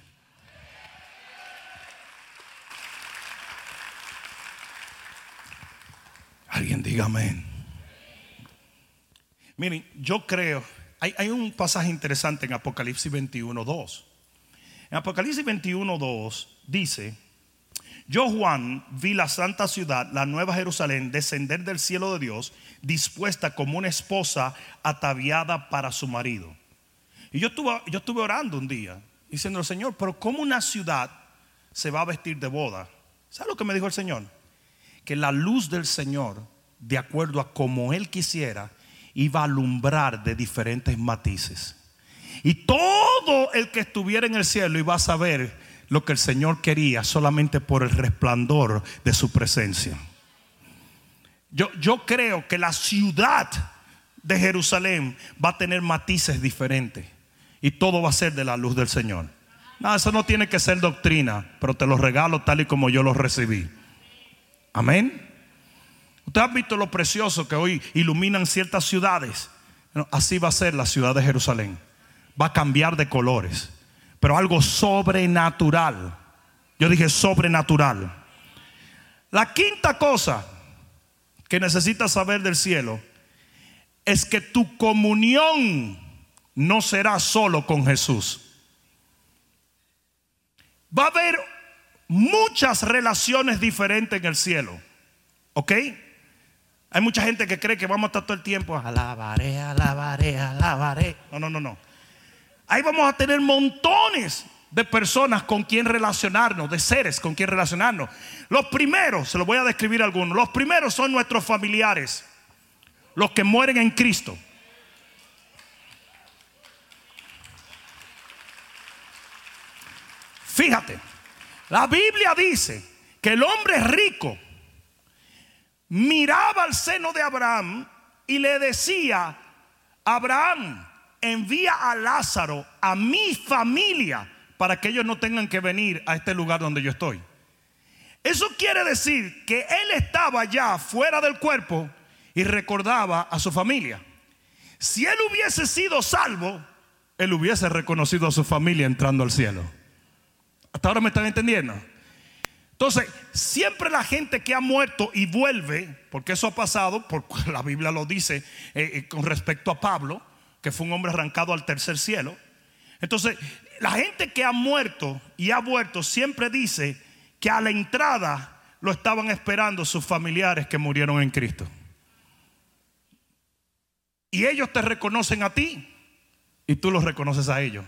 Alguien diga amén. Miren, yo creo, hay, un pasaje interesante en Apocalipsis 21, 2. En Apocalipsis 21, 2 dice, yo, Juan, vi la santa ciudad, la nueva Jerusalén, descender del cielo de Dios, dispuesta como una esposa ataviada para su marido. Y yo estuve, yo estuve orando un día, diciendo, Señor, pero ¿cómo una ciudad se va a vestir de boda? ¿Sabe lo que me dijo el Señor? Que la luz del Señor, de acuerdo a como Él quisiera, iba a alumbrar de diferentes matices. Y todo el que estuviera en el cielo iba a saber lo que el Señor quería solamente por el resplandor de su presencia. Yo, yo creo que la ciudad de Jerusalén va a tener matices diferentes y todo va a ser de la luz del Señor. No, eso no tiene que ser doctrina, pero te lo regalo tal y como yo lo recibí. Amén. Usted ha visto lo precioso que hoy iluminan ciertas ciudades. así va a ser la ciudad de Jerusalén. Va a cambiar de colores pero algo sobrenatural. Yo dije sobrenatural. La quinta cosa que necesitas saber del cielo es que tu comunión no será solo con Jesús. Va a haber muchas relaciones diferentes en el cielo. ¿Ok? Hay mucha gente que cree que vamos a estar todo el tiempo, alabaré, alabaré, alabaré. No, no, no, no. Ahí vamos a tener montones de personas con quien relacionarnos, de seres con quien relacionarnos. Los primeros, se los voy a describir algunos, los primeros son nuestros familiares, los que mueren en Cristo. Fíjate, la Biblia dice que el hombre rico miraba al seno de Abraham y le decía, Abraham, envía a Lázaro a mi familia para que ellos no tengan que venir a este lugar donde yo estoy. Eso quiere decir que él estaba ya fuera del cuerpo y recordaba a su familia. Si él hubiese sido salvo, él hubiese reconocido a su familia entrando al cielo. Hasta ahora me están entendiendo. Entonces, siempre la gente que ha muerto y vuelve, porque eso ha pasado, porque la Biblia lo dice eh, eh, con respecto a Pablo, que fue un hombre arrancado al tercer cielo. Entonces, la gente que ha muerto y ha vuelto siempre dice que a la entrada lo estaban esperando sus familiares que murieron en Cristo. Y ellos te reconocen a ti y tú los reconoces a ellos.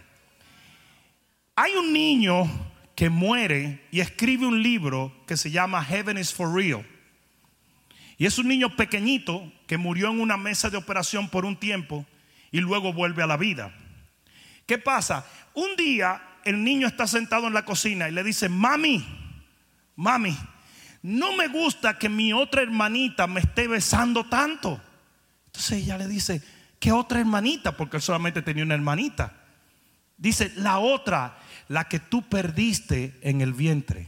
Hay un niño que muere y escribe un libro que se llama Heaven is for Real. Y es un niño pequeñito que murió en una mesa de operación por un tiempo y luego vuelve a la vida. ¿Qué pasa? Un día el niño está sentado en la cocina y le dice, mami, mami, no me gusta que mi otra hermanita me esté besando tanto. Entonces ella le dice, ¿qué otra hermanita? Porque él solamente tenía una hermanita. Dice, la otra, la que tú perdiste en el vientre.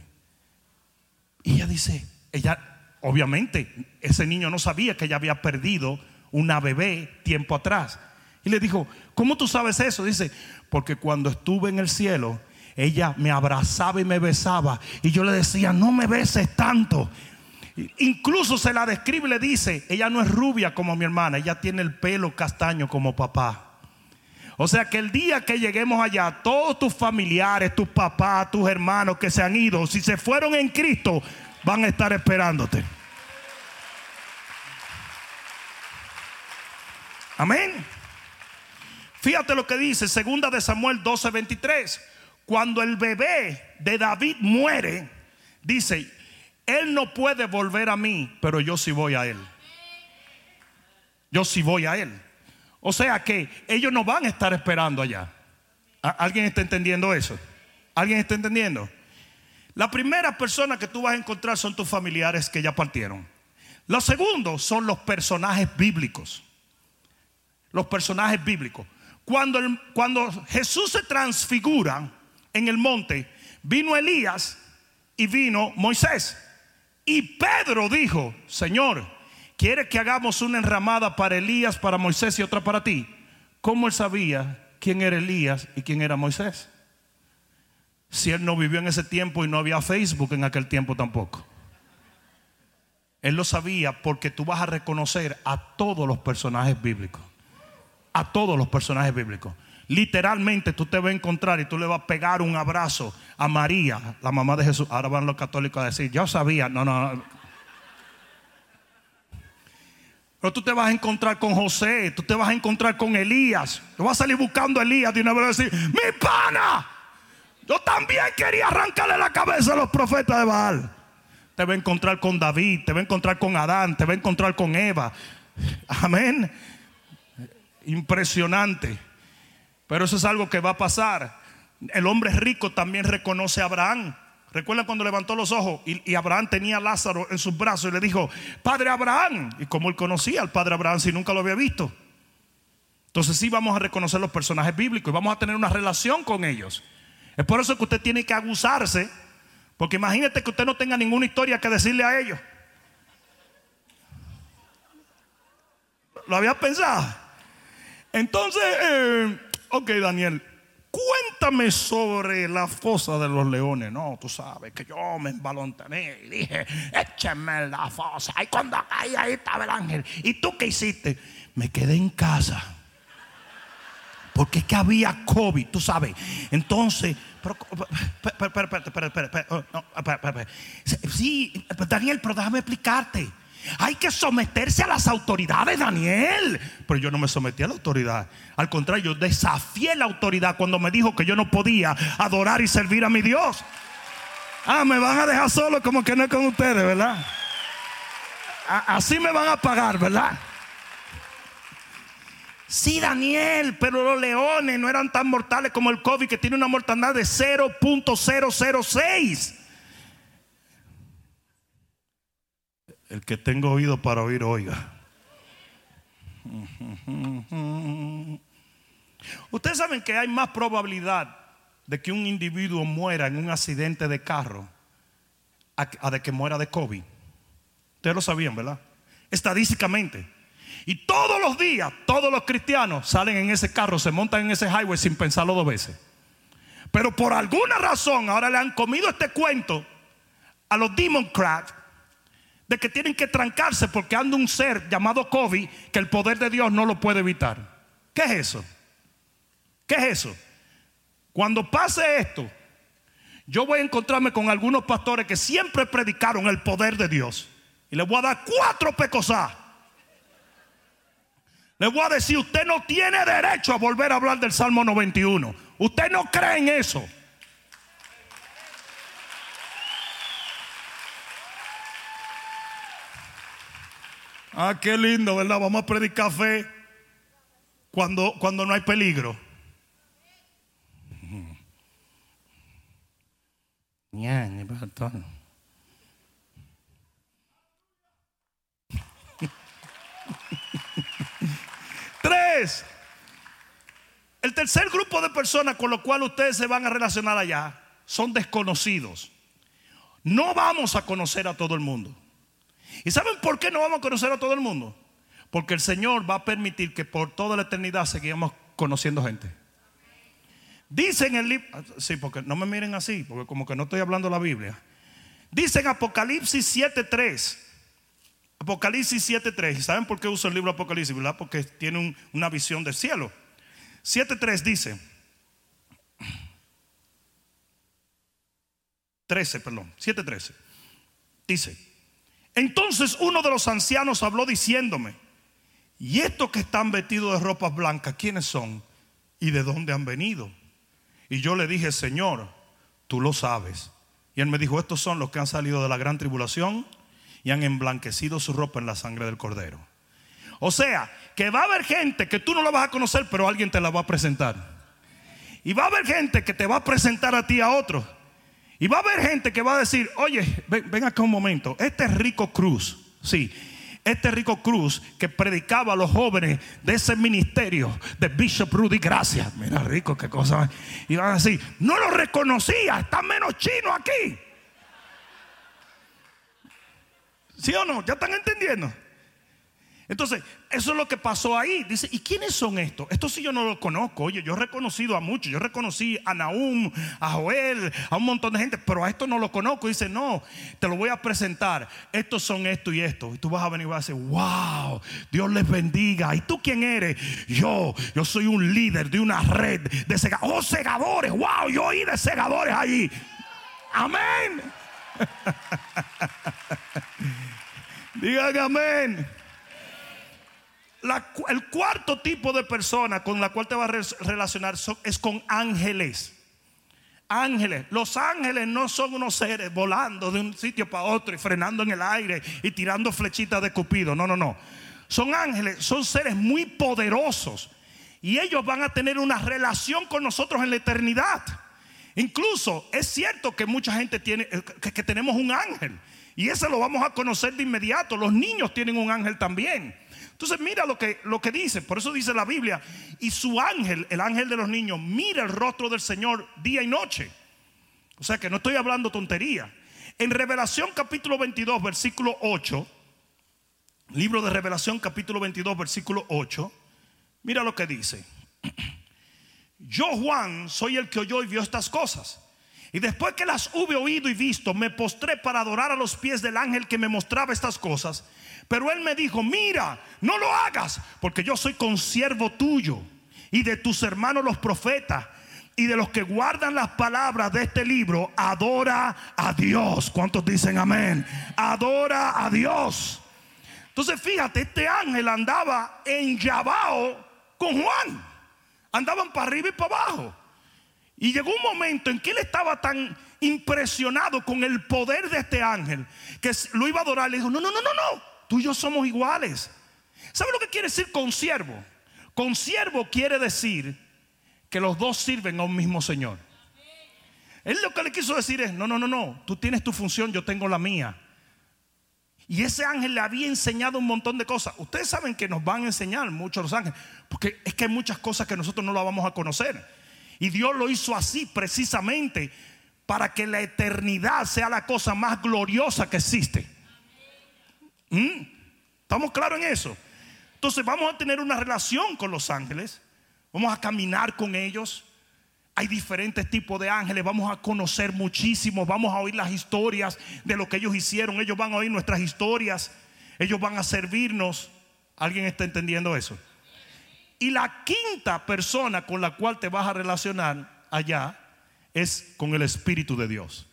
Y ella dice, ella, obviamente, ese niño no sabía que ella había perdido una bebé tiempo atrás. Y le dijo, ¿cómo tú sabes eso? Dice, porque cuando estuve en el cielo, ella me abrazaba y me besaba. Y yo le decía, no me beses tanto. Incluso se la describe y le dice, ella no es rubia como mi hermana, ella tiene el pelo castaño como papá. O sea que el día que lleguemos allá, todos tus familiares, tus papás, tus hermanos que se han ido, si se fueron en Cristo, van a estar esperándote. Amén. Fíjate lo que dice segunda de Samuel 12:23. Cuando el bebé de David muere, dice, él no puede volver a mí, pero yo sí voy a él. Yo sí voy a él. O sea que ellos no van a estar esperando allá. ¿Alguien está entendiendo eso? ¿Alguien está entendiendo? La primera persona que tú vas a encontrar son tus familiares que ya partieron. Lo segundo son los personajes bíblicos. Los personajes bíblicos. Cuando, Jesús se transfigura en el monte, vino Elías y vino Moisés. Y Pedro dijo, Señor, ¿quieres que hagamos una enramada para Elías, para Moisés y otra para ti? ¿Cómo él sabía quién era Elías y quién era Moisés? Si él no vivió en ese tiempo y no había Facebook en aquel tiempo tampoco. Él lo sabía porque tú vas a reconocer a todos los personajes bíblicos a todos los personajes bíblicos. Literalmente tú te vas a encontrar y tú le vas a pegar un abrazo a María, la mamá de Jesús. Ahora van los católicos a decir, yo sabía, no, no. Pero tú te vas a encontrar con José, tú te vas a encontrar con Elías. Tú vas a salir buscando a Elías de una vez y decir, mi pana, yo también quería arrancarle la cabeza a los profetas de Baal. Te va a encontrar con David, te va a encontrar con Adán, te va a encontrar con Eva. Amén impresionante. Pero eso es algo que va a pasar. El hombre rico también reconoce a Abraham. Recuerda cuando levantó los ojos y, Abraham tenía a Lázaro en sus brazos y le dijo, Padre Abraham. Y como él conocía al Padre Abraham si nunca lo había visto. Entonces sí vamos a reconocer los personajes bíblicos y vamos a tener una relación con ellos. Es por eso que usted tiene que abusarse. Porque imagínate que usted no tenga ninguna historia que decirle a ellos. ¿Lo había pensado? Entonces, eh, ok Daniel, cuéntame sobre la fosa de los leones. No, tú sabes que yo me embalontané y dije, écheme la fosa. Y cuando ahí, ahí estaba el ángel. ¿Y tú qué hiciste? Me quedé en casa. Porque es que había COVID, tú sabes. Entonces, sí, Daniel, pero déjame explicarte. Hay que someterse a las autoridades, Daniel. Pero yo no me sometí a la autoridad. Al contrario, yo desafié la autoridad cuando me dijo que yo no podía adorar y servir a mi Dios. Ah, me van a dejar solo como que no es con ustedes, ¿verdad? Así me van a pagar, ¿verdad? Sí, Daniel, pero los leones no eran tan mortales como el COVID, que tiene una mortandad de 0.006. El que tenga oído para oír, oiga. Ustedes saben que hay más probabilidad de que un individuo muera en un accidente de carro a, de que muera de COVID. Ustedes lo sabían, ¿verdad? Estadísticamente. Y todos los días, todos los cristianos salen en ese carro, se montan en ese highway sin pensarlo dos veces. Pero por alguna razón ahora le han comido este cuento a los Democrats de que tienen que trancarse porque anda un ser llamado COVID que el poder de Dios no lo puede evitar. ¿Qué es eso? ¿Qué es eso? Cuando pase esto, yo voy a encontrarme con algunos pastores que siempre predicaron el poder de Dios. Y les voy a dar cuatro pecosas. Les voy a decir, usted no tiene derecho a volver a hablar del Salmo 91. Usted no cree en eso. Ah, qué lindo, ¿verdad? Vamos a predicar fe cuando, cuando no hay peligro. [laughs] Tres. El tercer grupo de personas con los cuales ustedes se van a relacionar allá son desconocidos. No vamos a conocer a todo el mundo. ¿Y saben por qué no vamos a conocer a todo el mundo? Porque el Señor va a permitir que por toda la eternidad sigamos conociendo gente. Dice en el libro, sí, porque no me miren así, porque como que no estoy hablando la Biblia. Dice en Apocalipsis 7.3. Apocalipsis 7.3. ¿Saben por qué uso el libro Apocalipsis? ¿Verdad? Porque tiene una visión del cielo. 7.3 dice. 13, perdón. 7.13. Dice. Entonces uno de los ancianos habló diciéndome, ¿y estos que están vestidos de ropas blancas, quiénes son? ¿Y de dónde han venido? Y yo le dije, Señor, tú lo sabes. Y él me dijo, estos son los que han salido de la gran tribulación y han emblanquecido su ropa en la sangre del cordero. O sea, que va a haber gente que tú no la vas a conocer, pero alguien te la va a presentar. Y va a haber gente que te va a presentar a ti a otro. Y va a haber gente que va a decir, oye, ven, acá un momento, este es Rico Cruz, sí, este Rico Cruz que predicaba a los jóvenes de ese ministerio de Bishop Rudy Gracias. Mira, Rico, qué cosa. Y van a decir, no lo reconocía, está menos chino aquí. ¿Sí o no? ¿Ya están entendiendo? Entonces, eso es lo que pasó ahí. Dice, ¿y quiénes son estos? Estos sí yo no los conozco. Oye, yo he reconocido a muchos. Yo reconocí a Naum, a Joel, a un montón de gente, pero a estos no los conozco. Dice, no, te lo voy a presentar. Estos son esto y esto. Y tú vas a venir y vas a decir, wow, Dios les bendiga. ¿Y tú quién eres? Yo, yo soy un líder de una red de segadores. Oh, segadores. Wow, yo oí de segadores allí. Amén. [laughs] Digan amén el cuarto tipo de persona con la cual te vas a relacionar es con ángeles. Ángeles. Los ángeles no son unos seres volando de un sitio para otro y frenando en el aire y tirando flechitas de cupido. No, no, no. Son ángeles, son seres muy poderosos. Y ellos van a tener una relación con nosotros en la eternidad. Incluso es cierto que mucha gente tiene, que, que tenemos un ángel. Y ese lo vamos a conocer de inmediato. Los niños tienen un ángel también. Entonces mira lo que, lo que dice, por eso dice la Biblia, y su ángel, el ángel de los niños, mira el rostro del Señor día y noche. O sea que no estoy hablando tontería. En Revelación capítulo 22, versículo 8, libro de Revelación capítulo 22, versículo 8, mira lo que dice. [clears throat] yo Juan soy el que oyó y vio estas cosas. Y después que las hube oído y visto, me postré para adorar a los pies del ángel que me mostraba estas cosas. Pero él me dijo, mira, no lo hagas, porque yo soy consiervo tuyo y de tus hermanos los profetas y de los que guardan las palabras de este libro, adora a Dios. ¿Cuántos dicen amén? Adora a Dios. Entonces fíjate, este ángel andaba en Yabao con Juan. Andaban para arriba y para abajo. Y llegó un momento en que él estaba tan impresionado con el poder de este ángel que lo iba a adorar. Le dijo, no, no, no, no, no, tú y yo somos iguales. ¿Sabe lo que quiere decir consiervo? Consiervo quiere decir que los dos sirven a un mismo Señor. Él lo que le quiso decir es, no, no, no, no, tú tienes tu función, yo tengo la mía. Y ese ángel le había enseñado un montón de cosas. Ustedes saben que nos van a enseñar muchos los ángeles, porque es que hay muchas cosas que nosotros no las vamos a conocer. Y Dios lo hizo así precisamente para que la eternidad sea la cosa más gloriosa que existe. ¿Mm? ¿Estamos claros en eso? Entonces vamos a tener una relación con los ángeles, vamos a caminar con ellos, hay diferentes tipos de ángeles, vamos a conocer muchísimo, vamos a oír las historias de lo que ellos hicieron, ellos van a oír nuestras historias, ellos van a servirnos. ¿Alguien está entendiendo eso? Y la quinta persona con la cual te vas a relacionar allá es con el Espíritu de Dios.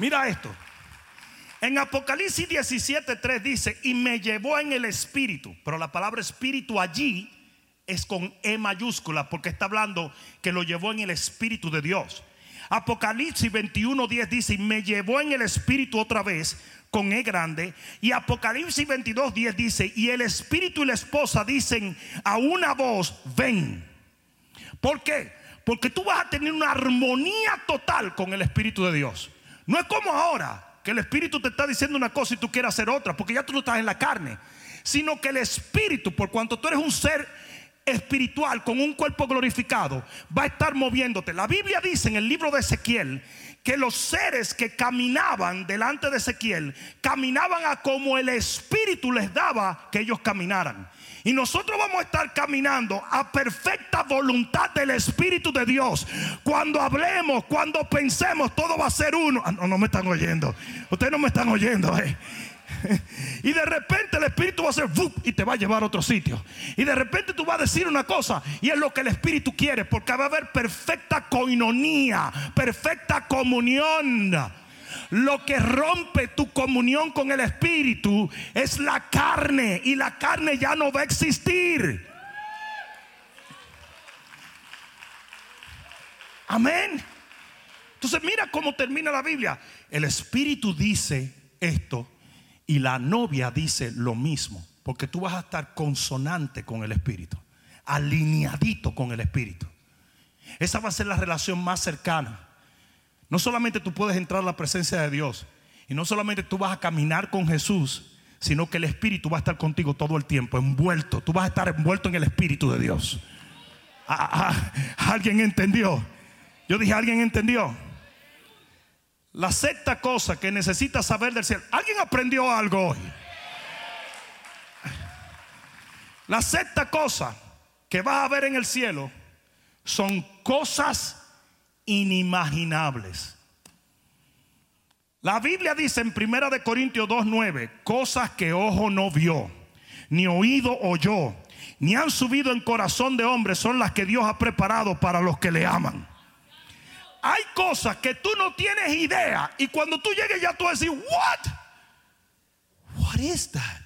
Mira esto. En Apocalipsis 17:3 dice, y me llevó en el Espíritu, pero la palabra Espíritu allí es con E mayúscula porque está hablando que lo llevó en el Espíritu de Dios. Apocalipsis 21:10 dice, me llevó en el Espíritu otra vez con E grande. Y Apocalipsis 22:10 dice, y el Espíritu y la esposa dicen a una voz, ven. ¿Por qué? Porque tú vas a tener una armonía total con el Espíritu de Dios. No es como ahora, que el Espíritu te está diciendo una cosa y tú quieres hacer otra, porque ya tú no estás en la carne. Sino que el Espíritu, por cuanto tú eres un ser espiritual con un cuerpo glorificado va a estar moviéndote. La Biblia dice en el libro de Ezequiel que los seres que caminaban delante de Ezequiel caminaban a como el Espíritu les daba que ellos caminaran. Y nosotros vamos a estar caminando a perfecta voluntad del Espíritu de Dios. Cuando hablemos, cuando pensemos, todo va a ser uno. Ah, no, no me están oyendo. Ustedes no me están oyendo. Eh. [laughs] Y de repente el Espíritu va a hacer y te va a llevar a otro sitio. Y de repente tú vas a decir una cosa y es lo que el Espíritu quiere, porque va a haber perfecta coinonía, perfecta comunión. Lo que rompe tu comunión con el Espíritu es la carne y la carne ya no va a existir. Amén. Entonces mira cómo termina la Biblia. El Espíritu dice esto y la novia dice lo mismo, porque tú vas a estar consonante con el Espíritu, alineadito con el Espíritu. Esa va a ser la relación más cercana. No solamente tú puedes entrar a la presencia de Dios, y no solamente tú vas a caminar con Jesús, sino que el Espíritu va a estar contigo todo el tiempo, envuelto. Tú vas a estar envuelto en el Espíritu de Dios. Ah, ah, ¿Alguien entendió? Yo dije, ¿alguien entendió? La sexta cosa que necesitas saber del cielo. ¿Alguien aprendió algo hoy? La sexta cosa que vas a ver en el cielo son cosas inimaginables. La Biblia dice en Primera de Corintios 2:9, cosas que ojo no vio, ni oído oyó, ni han subido en corazón de hombre, son las que Dios ha preparado para los que le aman hay cosas que tú no tienes idea y cuando tú llegues ya tú vas a decir, what? What is that?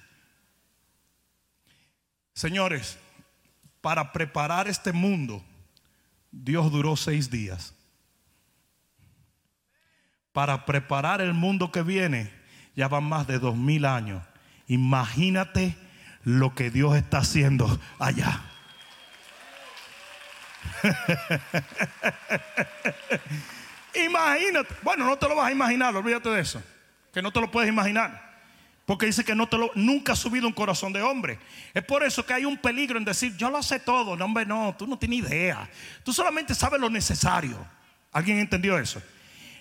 Señores, para preparar este mundo, Dios duró seis días. Para preparar el mundo que viene, ya van más de dos mil años. Imagínate lo que Dios está haciendo allá. [laughs] Imagínate. Bueno, no te lo vas a imaginar, olvídate de eso. Que no te lo puedes imaginar. Porque dice que no te lo, nunca ha subido un corazón de hombre. Es por eso que hay un peligro en decir, yo lo sé todo. No, hombre, no, tú no tienes idea. Tú solamente sabes lo necesario. ¿Alguien entendió eso?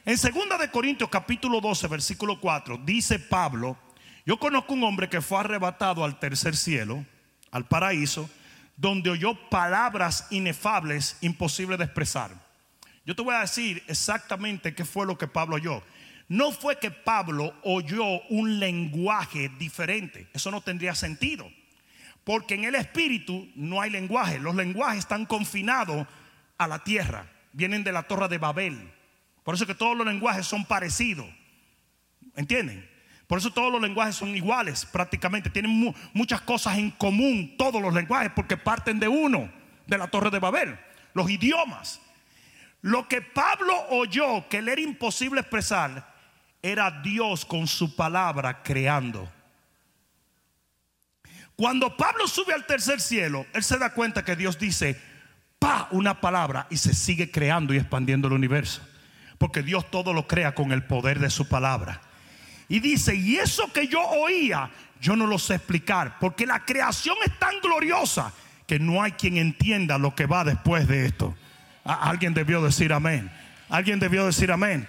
En 2 de Corintios capítulo 12, versículo 4, dice Pablo, yo conozco un hombre que fue arrebatado al tercer cielo. al paraíso, donde oyó palabras inefables, imposibles de expresar. Yo te voy a decir exactamente qué fue lo que Pablo oyó. No fue que Pablo oyó un lenguaje diferente, eso no tendría sentido, porque en el espíritu no hay lenguaje, los lenguajes están confinados a la tierra, vienen de la torre de Babel. Por eso que todos los lenguajes son parecidos. ¿Entienden? Por eso todos los lenguajes son iguales prácticamente. Tienen muchas cosas en común todos los lenguajes porque parten de uno, de la torre de Babel. Los idiomas. Lo que Pablo oyó que le era imposible expresar era Dios con su palabra creando. Cuando Pablo sube al tercer cielo, él se da cuenta que Dios dice, pa, una palabra y se sigue creando y expandiendo el universo. Porque Dios todo lo crea con el poder de su palabra. Y dice, y eso que yo oía, yo no lo sé explicar, porque la creación es tan gloriosa que no hay quien entienda lo que va después de esto. Alguien debió decir amén. Alguien debió decir amén.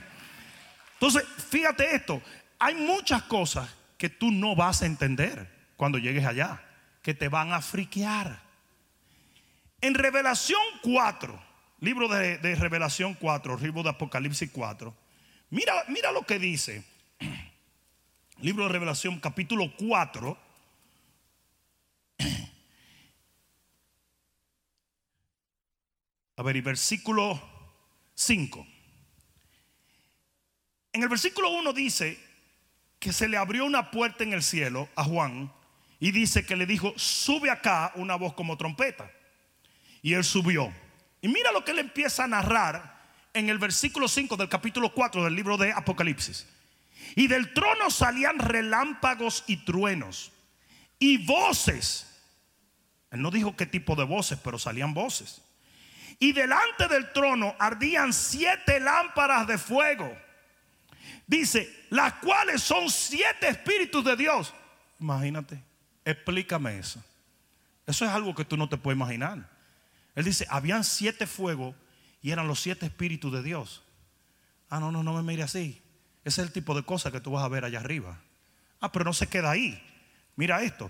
Entonces, fíjate esto, hay muchas cosas que tú no vas a entender cuando llegues allá, que te van a friquear. En Revelación 4, libro de, Revelación 4, libro de Apocalipsis 4, mira, mira lo que dice. [clears throat] Libro de Revelación, capítulo 4. [clears throat] A ver, y versículo 5. En el versículo 1 dice que se le abrió una puerta en el cielo a Juan y dice que le dijo, sube acá una voz como trompeta. Y él subió. Y mira lo que él empieza a narrar en el versículo 5 del capítulo 4 del libro de Apocalipsis. Y del trono salían relámpagos y truenos y voces. Él no dijo qué tipo de voces, pero salían voces. Y delante del trono ardían siete lámparas de fuego. Dice, las cuales son siete espíritus de Dios. Imagínate, explícame eso. Eso es algo que tú no te puedes imaginar. Él dice, habían siete fuegos y eran los siete espíritus de Dios. Ah, no, no, no me mire así. Ese es el tipo de cosa que tú vas a ver allá arriba. Ah, pero no se queda ahí. Mira esto.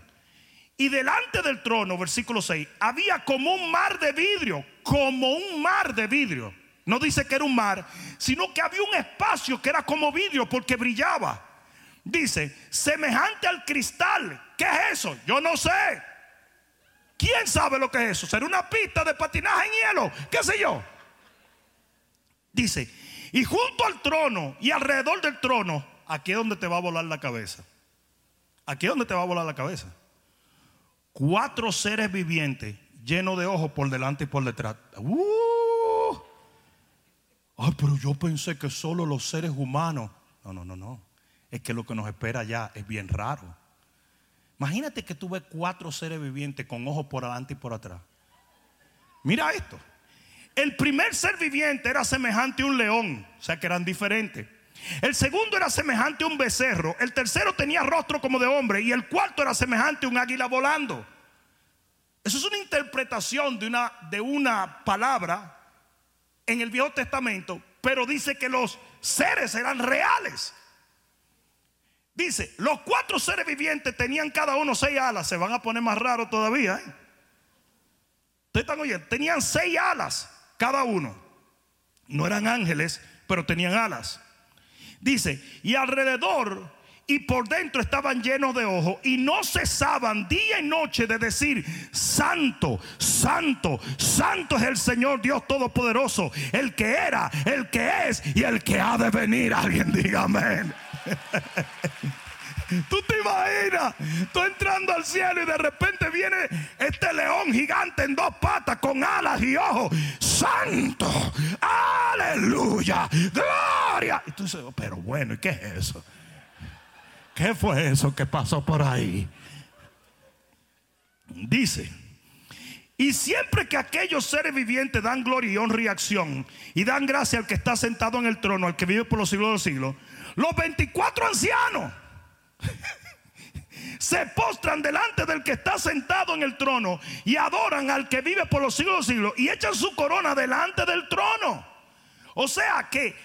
Y delante del trono, versículo 6, había como un mar de vidrio, como un mar de vidrio. No dice que era un mar, sino que había un espacio que era como vidrio porque brillaba. Dice, semejante al cristal. ¿Qué es eso? Yo no sé. ¿Quién sabe lo que es eso? ¿Será una pista de patinaje en hielo? ¿Qué sé yo? Dice, y junto al trono y alrededor del trono, aquí es donde te va a volar la cabeza. Aquí es donde te va a volar la cabeza. Cuatro seres vivientes llenos de ojos por delante y por detrás. Uh. Ay, pero yo pensé que solo los seres humanos. No, no, no, no. Es que lo que nos espera allá es bien raro. Imagínate que tú ves cuatro seres vivientes con ojos por delante y por atrás. Mira esto. El primer ser viviente era semejante a un león, o sea que eran diferentes. El segundo era semejante a un becerro. El tercero tenía rostro como de hombre. Y el cuarto era semejante a un águila volando. Eso es una interpretación de una, de una palabra en el Viejo Testamento, pero dice que los seres eran reales. Dice, los cuatro seres vivientes tenían cada uno seis alas. Se van a poner más raros todavía. ¿eh? ¿Ustedes están oyendo? Tenían seis alas cada uno. No eran ángeles, pero tenían alas. Dice, y alrededor y por dentro estaban llenos de ojos y no cesaban día y noche de decir, santo, santo, santo es el Señor Dios Todopoderoso, el que era, el que es y el que ha de venir. Alguien diga amén. [laughs] Tú te imaginas, tú entrando al cielo y de repente viene este león gigante en dos patas con alas y ojos. Santo, aleluya, gloria. Y tú dices, oh, pero bueno, ¿y qué es eso? ¿Qué fue eso que pasó por ahí? Dice, y siempre que aquellos seres vivientes dan gloria y honra y acción y dan gracia al que está sentado en el trono, al que vive por los siglos de los siglos, los 24 ancianos [laughs] se postran delante del que está sentado en el trono y adoran al que vive por los siglos de los siglos y echan su corona delante del trono. O sea que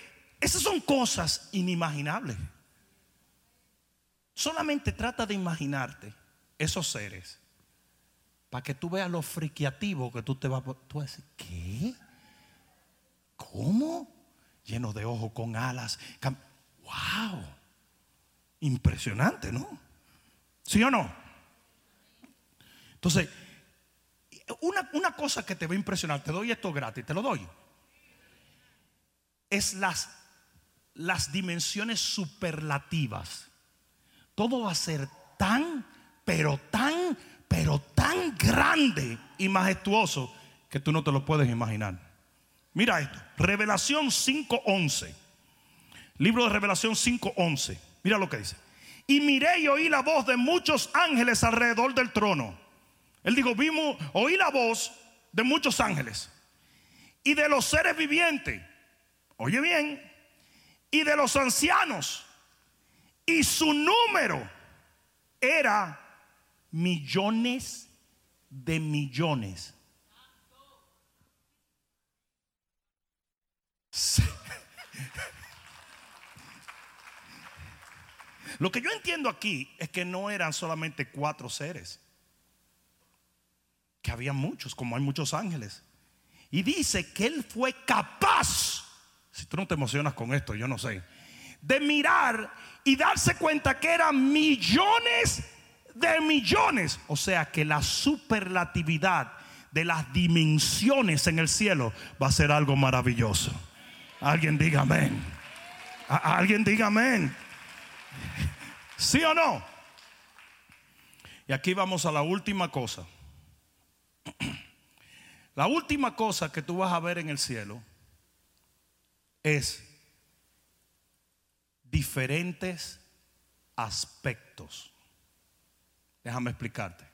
esas son cosas inimaginables. Solamente trata de imaginarte esos seres para que tú veas lo friquiativo que tú te vas a... Tú vas decir, ¿qué? ¿Cómo? Lleno de ojos, con alas. ¡Wow! Impresionante, ¿no? ¿Sí o no? Entonces, una, una, cosa que te va a impresionar, te doy esto gratis, te lo doy. Es las, las dimensiones superlativas. Todo va a ser tan, pero tan, pero tan grande y majestuoso que tú no te lo puedes imaginar. Mira esto, Revelación 5.11. Libro de Revelación 5.11. Mira lo que dice. Y miré y oí la voz de muchos ángeles alrededor del trono. Él dijo, vimos, oí la voz de muchos ángeles y de los seres vivientes. Oye bien, y de los ancianos. Y su número era millones de millones. Lo que yo entiendo aquí es que no eran solamente cuatro seres, que había muchos, como hay muchos ángeles. Y dice que él fue capaz, si tú no te emocionas con esto, yo no sé, de mirar y darse cuenta que eran millones de millones. O sea que la superlatividad de las dimensiones en el cielo va a ser algo maravilloso. Alguien diga amén. Alguien diga amén. ¿Sí o no? Y aquí vamos a la última cosa. [clears throat] La última cosa que tú vas a ver en el cielo es diferentes aspectos. Déjame explicarte.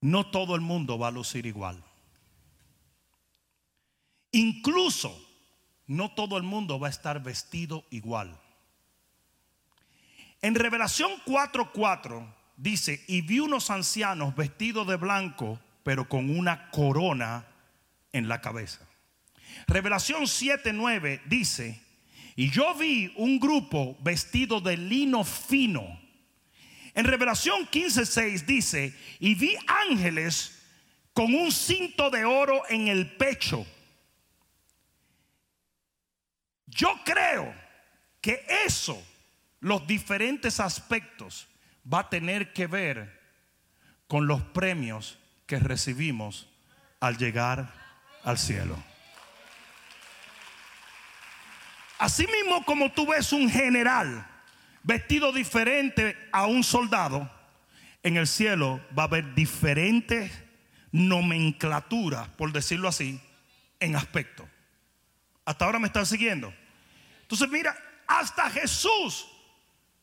No todo el mundo va a lucir igual. Incluso no todo el mundo va a estar vestido igual. En Revelación 4:4 dice, y vi unos ancianos vestidos de blanco, pero con una corona en la cabeza. Revelación 7:9 dice, y yo vi un grupo vestido de lino fino. En Revelación 15:6 dice, y vi ángeles con un cinto de oro en el pecho. Yo creo que eso, los diferentes aspectos, va a tener que ver con los premios que recibimos al llegar al cielo. Así mismo como tú ves un general vestido diferente a un soldado, en el cielo va a haber diferentes nomenclaturas, por decirlo así, en aspecto. Hasta ahora me están siguiendo. Entonces mira, hasta Jesús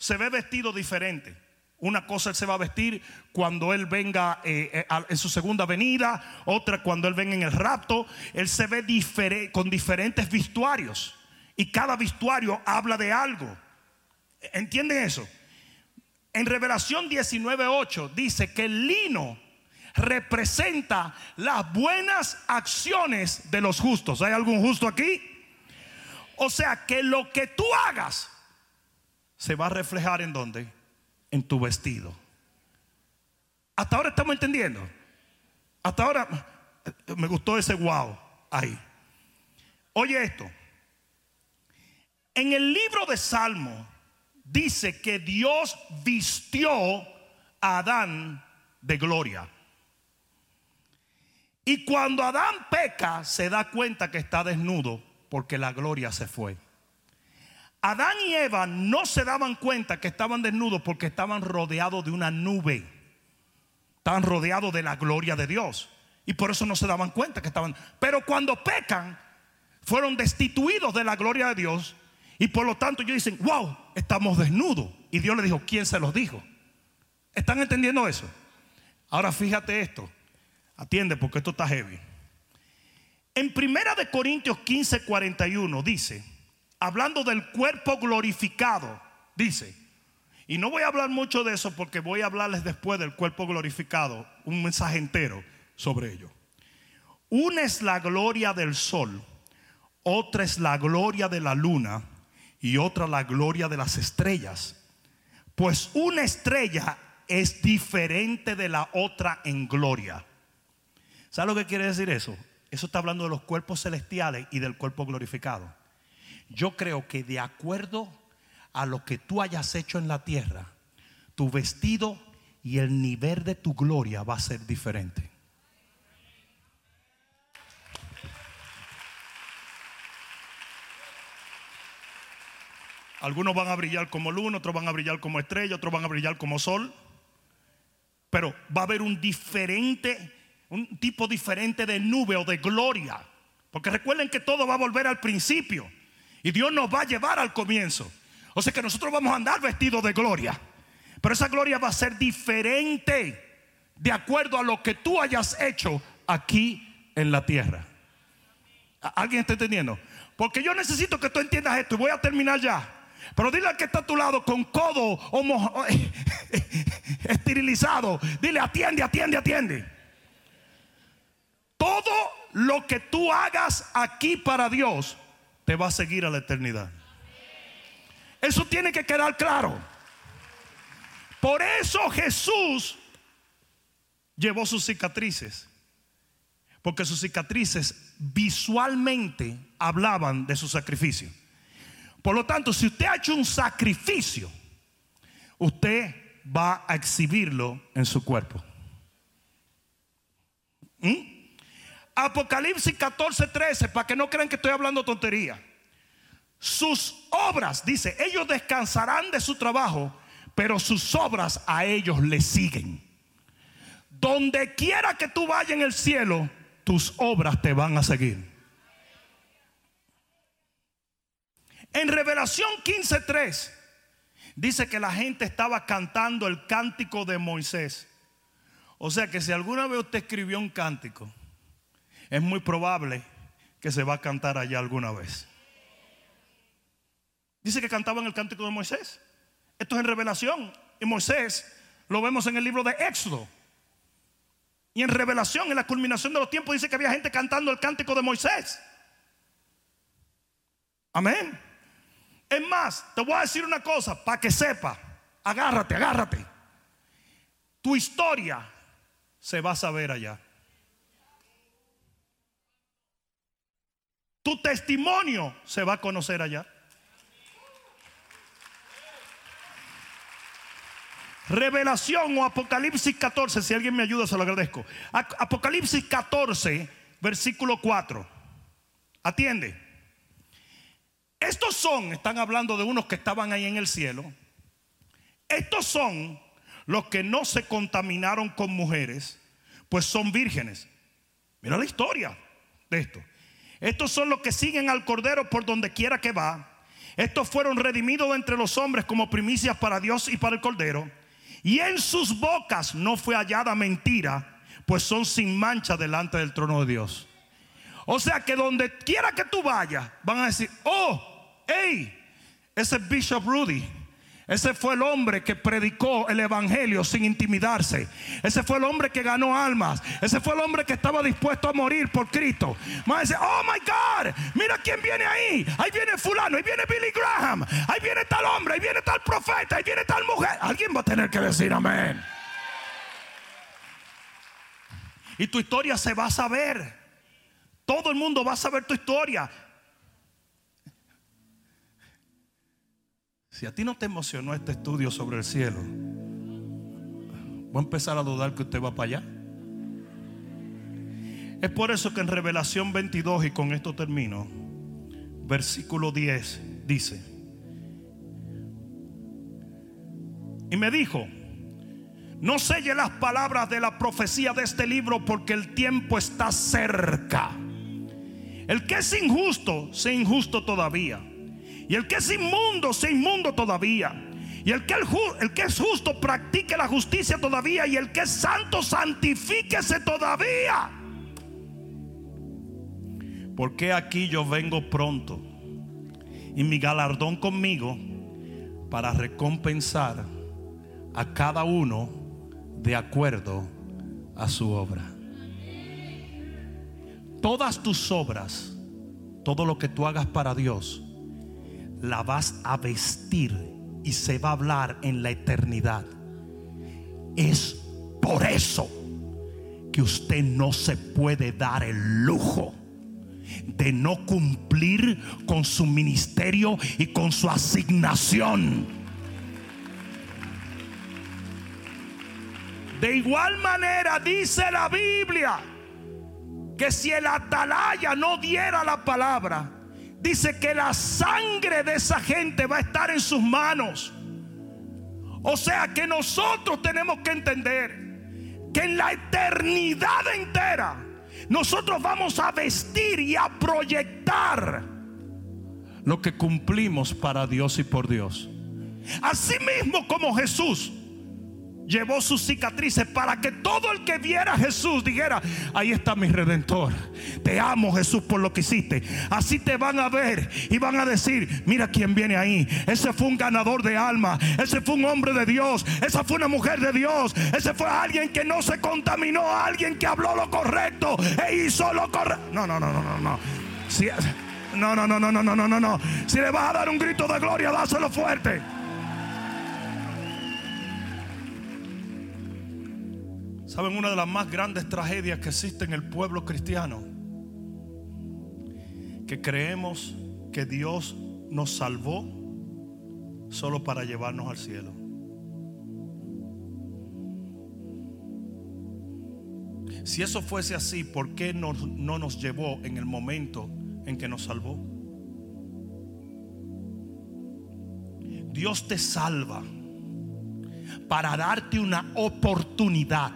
se ve vestido diferente. Una cosa él se va a vestir cuando él venga eh, eh, en su segunda venida, otra cuando él venga en el rapto. Él se ve con diferentes vestuarios y cada vestuario habla de algo. ¿Entienden eso? En Revelación 19:8 dice que el lino representa las buenas acciones de los justos. ¿Hay algún justo aquí? O sea que lo que tú hagas se va a reflejar en dónde? En tu vestido. Hasta ahora estamos entendiendo. Hasta ahora me gustó ese wow ahí. Oye esto. En el libro de Salmo dice que Dios vistió a Adán de gloria. Y cuando Adán peca, se da cuenta que está desnudo porque la gloria se fue. Adán y Eva no se daban cuenta que estaban desnudos porque estaban rodeados de una nube. Estaban rodeados de la gloria de Dios. Y por eso no se daban cuenta que estaban. Pero cuando pecan, fueron destituidos de la gloria de Dios y por lo tanto ellos dicen, wow, estamos desnudos. Y Dios le dijo, ¿quién se los dijo? ¿Están entendiendo eso? Ahora fíjate esto. Atiende porque esto está heavy. En Primera de Corintios 15, 41 dice, hablando del cuerpo glorificado, dice, y no voy a hablar mucho de eso porque voy a hablarles después del cuerpo glorificado, un mensaje entero sobre ello. Una es la gloria del sol, otra es la gloria de la luna y otra la gloria de las estrellas. Pues una estrella es diferente de la otra en gloria. ¿Sabes lo que quiere decir eso? Eso está hablando de los cuerpos celestiales y del cuerpo glorificado. Yo creo que de acuerdo a lo que tú hayas hecho en la tierra, tu vestido y el nivel de tu gloria va a ser diferente. Algunos van a brillar como luna, otros van a brillar como estrella, otros van a brillar como sol. Pero va a haber un diferente, un tipo diferente de nube o de gloria. Porque recuerden que todo va a volver al principio. Y Dios nos va a llevar al comienzo. O sea que nosotros vamos a andar vestidos de gloria. Pero esa gloria va a ser diferente de acuerdo a lo que tú hayas hecho aquí en la tierra. ¿Alguien está entendiendo? Porque yo necesito que tú entiendas esto y voy a terminar ya. Pero dile al que está a tu lado con codo [laughs] esterilizado. Dile, atiende, atiende, atiende. Todo lo que tú hagas aquí para Dios te va a seguir a la eternidad. Eso tiene que quedar claro. Por eso Jesús llevó sus cicatrices. Porque sus cicatrices visualmente hablaban de su sacrificio. Por lo tanto, si usted ha hecho un sacrificio, usted va a exhibirlo en su cuerpo. ¿Mm? Apocalipsis 14, 13, para que no crean que estoy hablando tontería. Sus obras, dice, ellos descansarán de su trabajo, pero sus obras a ellos le siguen. Donde quiera que tú vayas en el cielo, tus obras te van a seguir. En Revelación 15:3 dice que la gente estaba cantando el cántico de Moisés. O sea que si alguna vez usted escribió un cántico, es muy probable que se va a cantar allá alguna vez. Dice que cantaban el cántico de Moisés. Esto es en Revelación. Y Moisés lo vemos en el libro de Éxodo. Y en Revelación, en la culminación de los tiempos, dice que había gente cantando el cántico de Moisés. Amén. Es más, te voy a decir una cosa para que sepa. Agárrate, agárrate. Tu historia se va a saber allá. Tu testimonio se va a conocer allá. Revelación o Apocalipsis 14, si alguien me ayuda se lo agradezco. Apocalipsis 14, versículo 4. Atiende. Estos son, están hablando de unos que estaban ahí en el cielo. Estos son los que no se contaminaron con mujeres, pues son vírgenes. Mira la historia de esto. Estos son los que siguen al Cordero por donde quiera que va. Estos fueron redimidos entre los hombres como primicias para Dios y para el Cordero. Y en sus bocas no fue hallada mentira, pues son sin mancha delante del trono de Dios. O sea que donde quiera que tú vayas, van a decir, oh, hey, ese Bishop Rudy. Ese fue el hombre que predicó el evangelio sin intimidarse. Ese fue el hombre que ganó almas. Ese fue el hombre que estaba dispuesto a morir por Cristo. Más dice, oh my God, mira quién viene ahí. Ahí viene fulano, ahí viene Billy Graham. Ahí viene tal hombre, ahí viene tal profeta, ahí viene tal mujer. Alguien va a tener que decir amén. Y tu historia se va a saber. Todo el mundo va a saber tu historia. Si a ti no te emocionó este estudio sobre el cielo, voy a empezar a dudar que usted va para allá. Es por eso que en Revelación 22, y con esto termino, versículo 10 dice, y me dijo, no selle las palabras de la profecía de este libro porque el tiempo está cerca. El que es injusto, sea injusto todavía. Y el que es inmundo, sea inmundo todavía. Y el que, el, que es justo, practique la justicia todavía. Y el que es santo, santifíquese todavía. Porque aquí yo vengo pronto. Y mi galardón conmigo para recompensar a cada uno de acuerdo a su obra. Todas tus obras, todo lo que tú hagas para Dios, la vas a vestir y se va a hablar en la eternidad. Es por eso que usted no se puede dar el lujo de no cumplir con su ministerio y con su asignación. De igual manera dice la Biblia que si el atalaya no diera la palabra, dice que la sangre de esa gente va a estar en sus manos. O sea que nosotros tenemos que entender que en la eternidad entera nosotros vamos a vestir y a proyectar lo que cumplimos para Dios y por Dios. Así mismo como Jesús llevó sus cicatrices para que todo el que viera a Jesús dijera, ahí está mi redentor. Te amo Jesús por lo que hiciste. Así te van a ver y van a decir, mira quién viene ahí. Ese fue un ganador de alma. Ese fue un hombre de Dios. Esa fue una mujer de Dios. Ese fue alguien que no se contaminó. Alguien que habló lo correcto e hizo lo correcto. No, no, no, no, no, no. no, no, no, no, no, no, no, no. Si le vas a dar un grito de gloria, dáselo fuerte. ¿Saben una de las más grandes tragedias que existe en el pueblo cristiano? Que creemos que Dios nos salvó solo para llevarnos al cielo. Si eso fuese así, ¿por qué no, no nos llevó en el momento en que nos salvó? Dios te salva para darte una oportunidad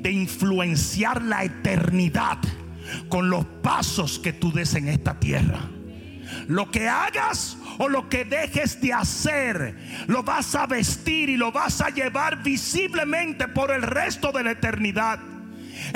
de influenciar la eternidad con los pasos que tú des en esta tierra. Lo que hagas o lo que dejes de hacer, lo vas a vestir y lo vas a llevar visiblemente por el resto de la eternidad.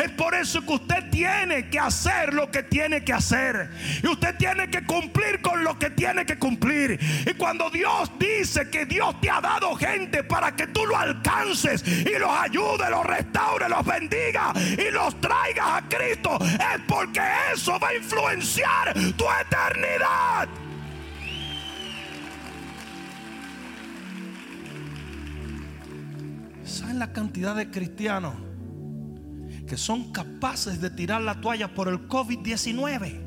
Es por eso que usted tiene que hacer lo que tiene que hacer. Y usted tiene que cumplir con lo que tiene que cumplir. Y cuando Dios dice que Dios te ha dado gente para que tú lo alcances y los ayude, los restaure, los bendiga y los traigas a Cristo, es porque eso va a influenciar tu eternidad. ¿Saben la cantidad de cristianos? Que son capaces de tirar la toalla por el COVID-19.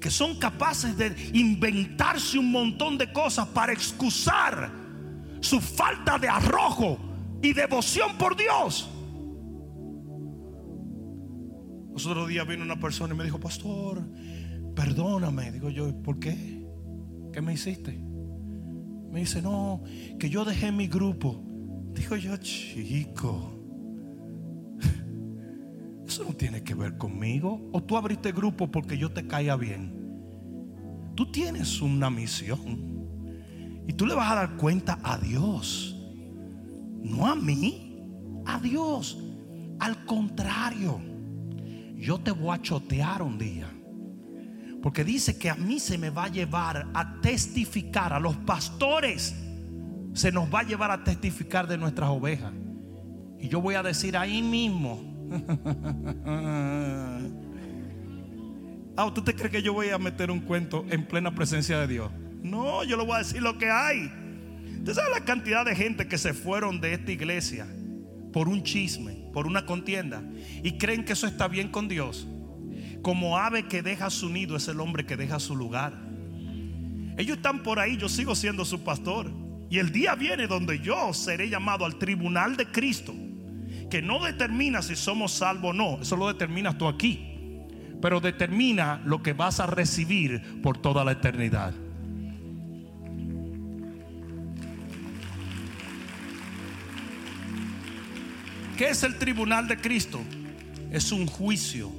Que son capaces de inventarse un montón de cosas para excusar su falta de arrojo y devoción por Dios. Los otros días vino una persona y me dijo, pastor, perdóname. Digo yo, ¿por qué? ¿Qué me hiciste? Me dice, no, que yo dejé mi grupo. Digo yo, chico, eso no tiene que ver conmigo. O tú abriste grupo porque yo te caía bien. Tú tienes una misión. Y tú le vas a dar cuenta a Dios. No a mí, a Dios. Al contrario, yo te voy a chotear un día. Porque dice que a mí se me va a llevar a testificar, a los pastores se nos va a llevar a testificar de nuestras ovejas. Y yo voy a decir ahí mismo, [laughs] ah, ¿tú te crees que yo voy a meter un cuento en plena presencia de Dios? No, yo le voy a decir lo que hay. ¿Usted sabe la cantidad de gente que se fueron de esta iglesia por un chisme, por una contienda y creen que eso está bien con Dios? Como ave que deja su nido es el hombre que deja su lugar. Ellos están por ahí, yo sigo siendo su pastor. Y el día viene donde yo seré llamado al tribunal de Cristo que no determina si somos salvos o no, eso lo determinas tú aquí, pero determina lo que vas a recibir por toda la eternidad. ¿Qué es el tribunal de Cristo? Es un juicio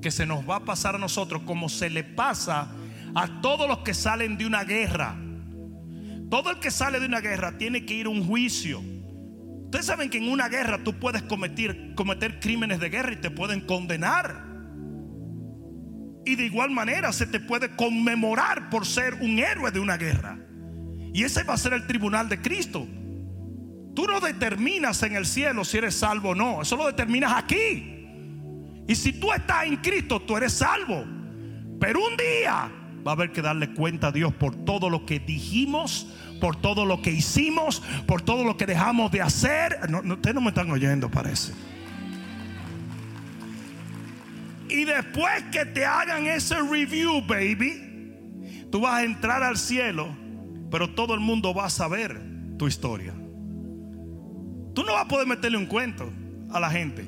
que se nos va a pasar a nosotros como se le pasa a todos los que salen de una guerra. Todo el que sale de una guerra tiene que ir a un juicio. Ustedes saben que en una guerra tú puedes cometer, cometer crímenes de guerra y te pueden condenar. Y de igual manera se te puede conmemorar por ser un héroe de una guerra. Y ese va a ser el tribunal de Cristo. Tú no determinas en el cielo si eres salvo o no. Eso lo determinas aquí. Y si tú estás en Cristo, tú eres salvo. Pero un día va a haber que darle cuenta a Dios por todo lo que dijimos, por todo lo que hicimos, por todo lo que dejamos de hacer. No, ustedes no me están oyendo, parece. Y después que te hagan ese review, baby, tú vas a entrar al cielo, pero todo el mundo va a saber tu historia. Tú no vas a poder meterle un cuento a la gente,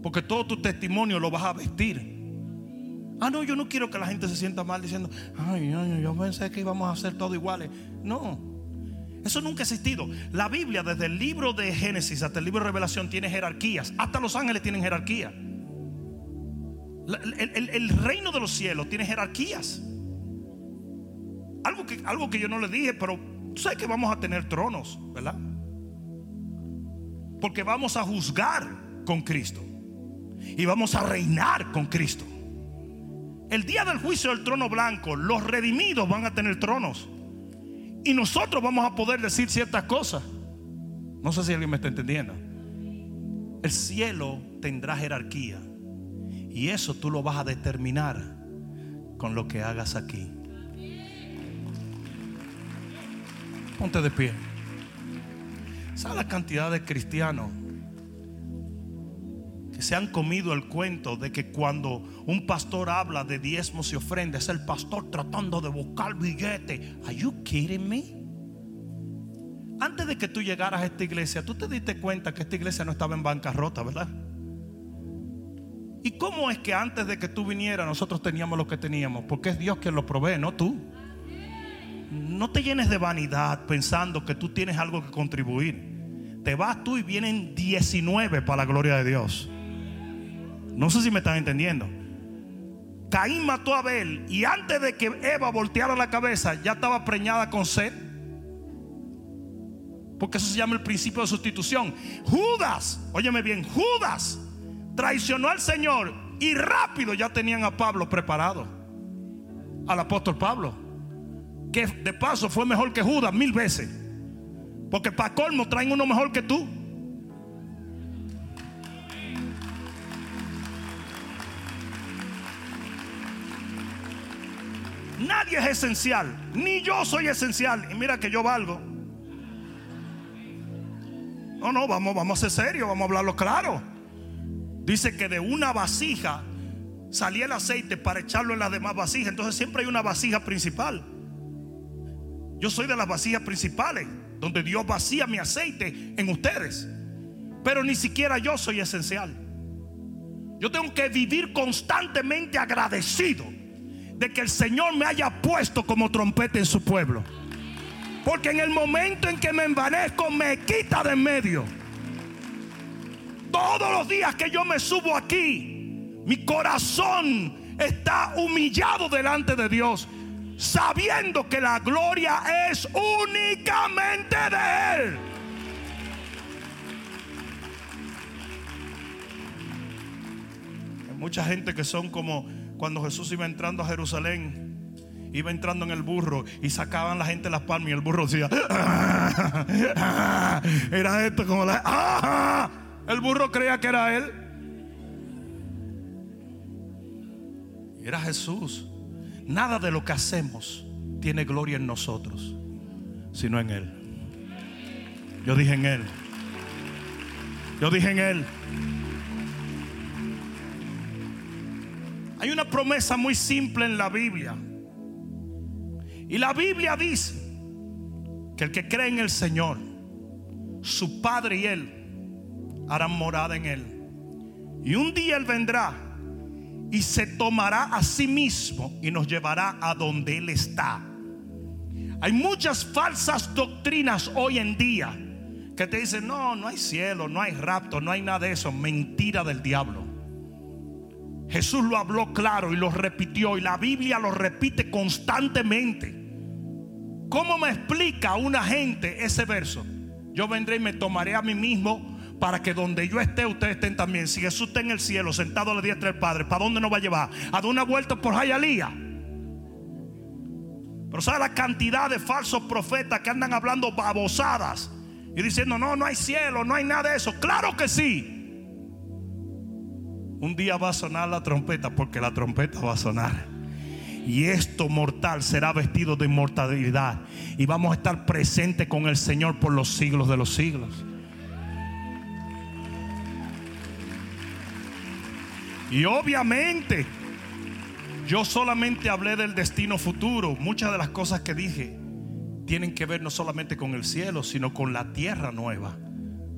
porque todo tu testimonio lo vas a vestir. Ah, no, yo no quiero que la gente se sienta mal diciendo, ay, ay, yo pensé que íbamos a hacer todo iguales. No, eso nunca ha existido. La Biblia, desde el libro de Génesis hasta el libro de Revelación, tiene jerarquías. Hasta los ángeles tienen jerarquía. El, reino de los cielos tiene jerarquías. Algo que, algo que yo no le dije, pero tú sabes que vamos a tener tronos, ¿verdad? Porque vamos a juzgar con Cristo. Y vamos a reinar con Cristo. El día del juicio del trono blanco, los redimidos van a tener tronos. Y nosotros vamos a poder decir ciertas cosas. No sé si alguien me está entendiendo. El cielo tendrá jerarquía. Y eso tú lo vas a determinar con lo que hagas aquí. Ponte de pie. ¿Sabes la cantidad de cristianos que se han comido el cuento de que cuando un pastor habla de diezmos y ofrendas, es el pastor tratando de buscar billete? Are you kidding me? Antes de que tú llegaras a esta iglesia, tú te diste cuenta que esta iglesia no estaba en bancarrota, ¿verdad? ¿Y cómo es que antes de que tú vinieras nosotros teníamos lo que teníamos? Porque es Dios quien lo provee, no tú. No te llenes de vanidad pensando que tú tienes algo que contribuir. Te vas tú y vienen 19 para la gloria de Dios. No sé si me están entendiendo. Caín mató a Abel y antes de que Eva volteara la cabeza ya estaba preñada con sed. Porque eso se llama el principio de sustitución. Judas, óyeme bien, Judas traicionó al Señor y rápido ya tenían a Pablo preparado. Al apóstol Pablo. Que de paso fue mejor que Judas mil veces. Porque para colmo traen uno mejor que tú. Nadie es esencial, ni yo soy esencial. Y mira que yo valgo. No, no, vamos, vamos a ser serios, vamos a hablarlo claro. Dice que de una vasija salía el aceite para echarlo en las demás vasijas. Entonces siempre hay una vasija principal. Yo soy de las vasijas principales, donde Dios vacía mi aceite en ustedes. Pero ni siquiera yo soy esencial. Yo tengo que vivir constantemente agradecido de que el Señor me haya puesto como trompeta en su pueblo. Porque en el momento en que me envanezco, me quita de en medio. Todos los días que yo me subo aquí, mi corazón está humillado delante de Dios, sabiendo que la gloria es únicamente de Él. Hay mucha gente que son como cuando Jesús iba entrando a Jerusalén, iba entrando en el burro y sacaban la gente las palmas y el burro decía, era esto como la... El burro creía que era él. Era Jesús. Nada de lo que hacemos tiene gloria en nosotros, sino en Él. Yo dije en Él. Yo dije en Él. Hay una promesa muy simple en la Biblia. Y la Biblia dice que el que cree en el Señor, su Padre y Él harán morada en Él. Y un día Él vendrá y se tomará a sí mismo y nos llevará a donde Él está. Hay muchas falsas doctrinas hoy en día que te dicen, no, no hay cielo, no hay rapto, no hay nada de eso. Mentira del diablo. Jesús lo habló claro y lo repitió y la Biblia lo repite constantemente. ¿Cómo me explica una gente ese verso? Yo vendré y me tomaré a mí mismo para que donde yo esté ustedes estén también. Si Jesús está en el cielo sentado a la diestra del Padre, ¿para dónde nos va a llevar? A dar una vuelta por Jayalía. Pero ¿sabe la cantidad de falsos profetas que andan hablando babosadas y diciendo, no, no hay cielo, no hay nada de eso? Claro que sí. Un día va a sonar la trompeta porque la trompeta va a sonar. Y esto mortal será vestido de inmortalidad. Y vamos a estar presentes con el Señor por los siglos de los siglos. Y obviamente, yo solamente hablé del destino futuro. Muchas de las cosas que dije tienen que ver no solamente con el cielo, sino con la tierra nueva.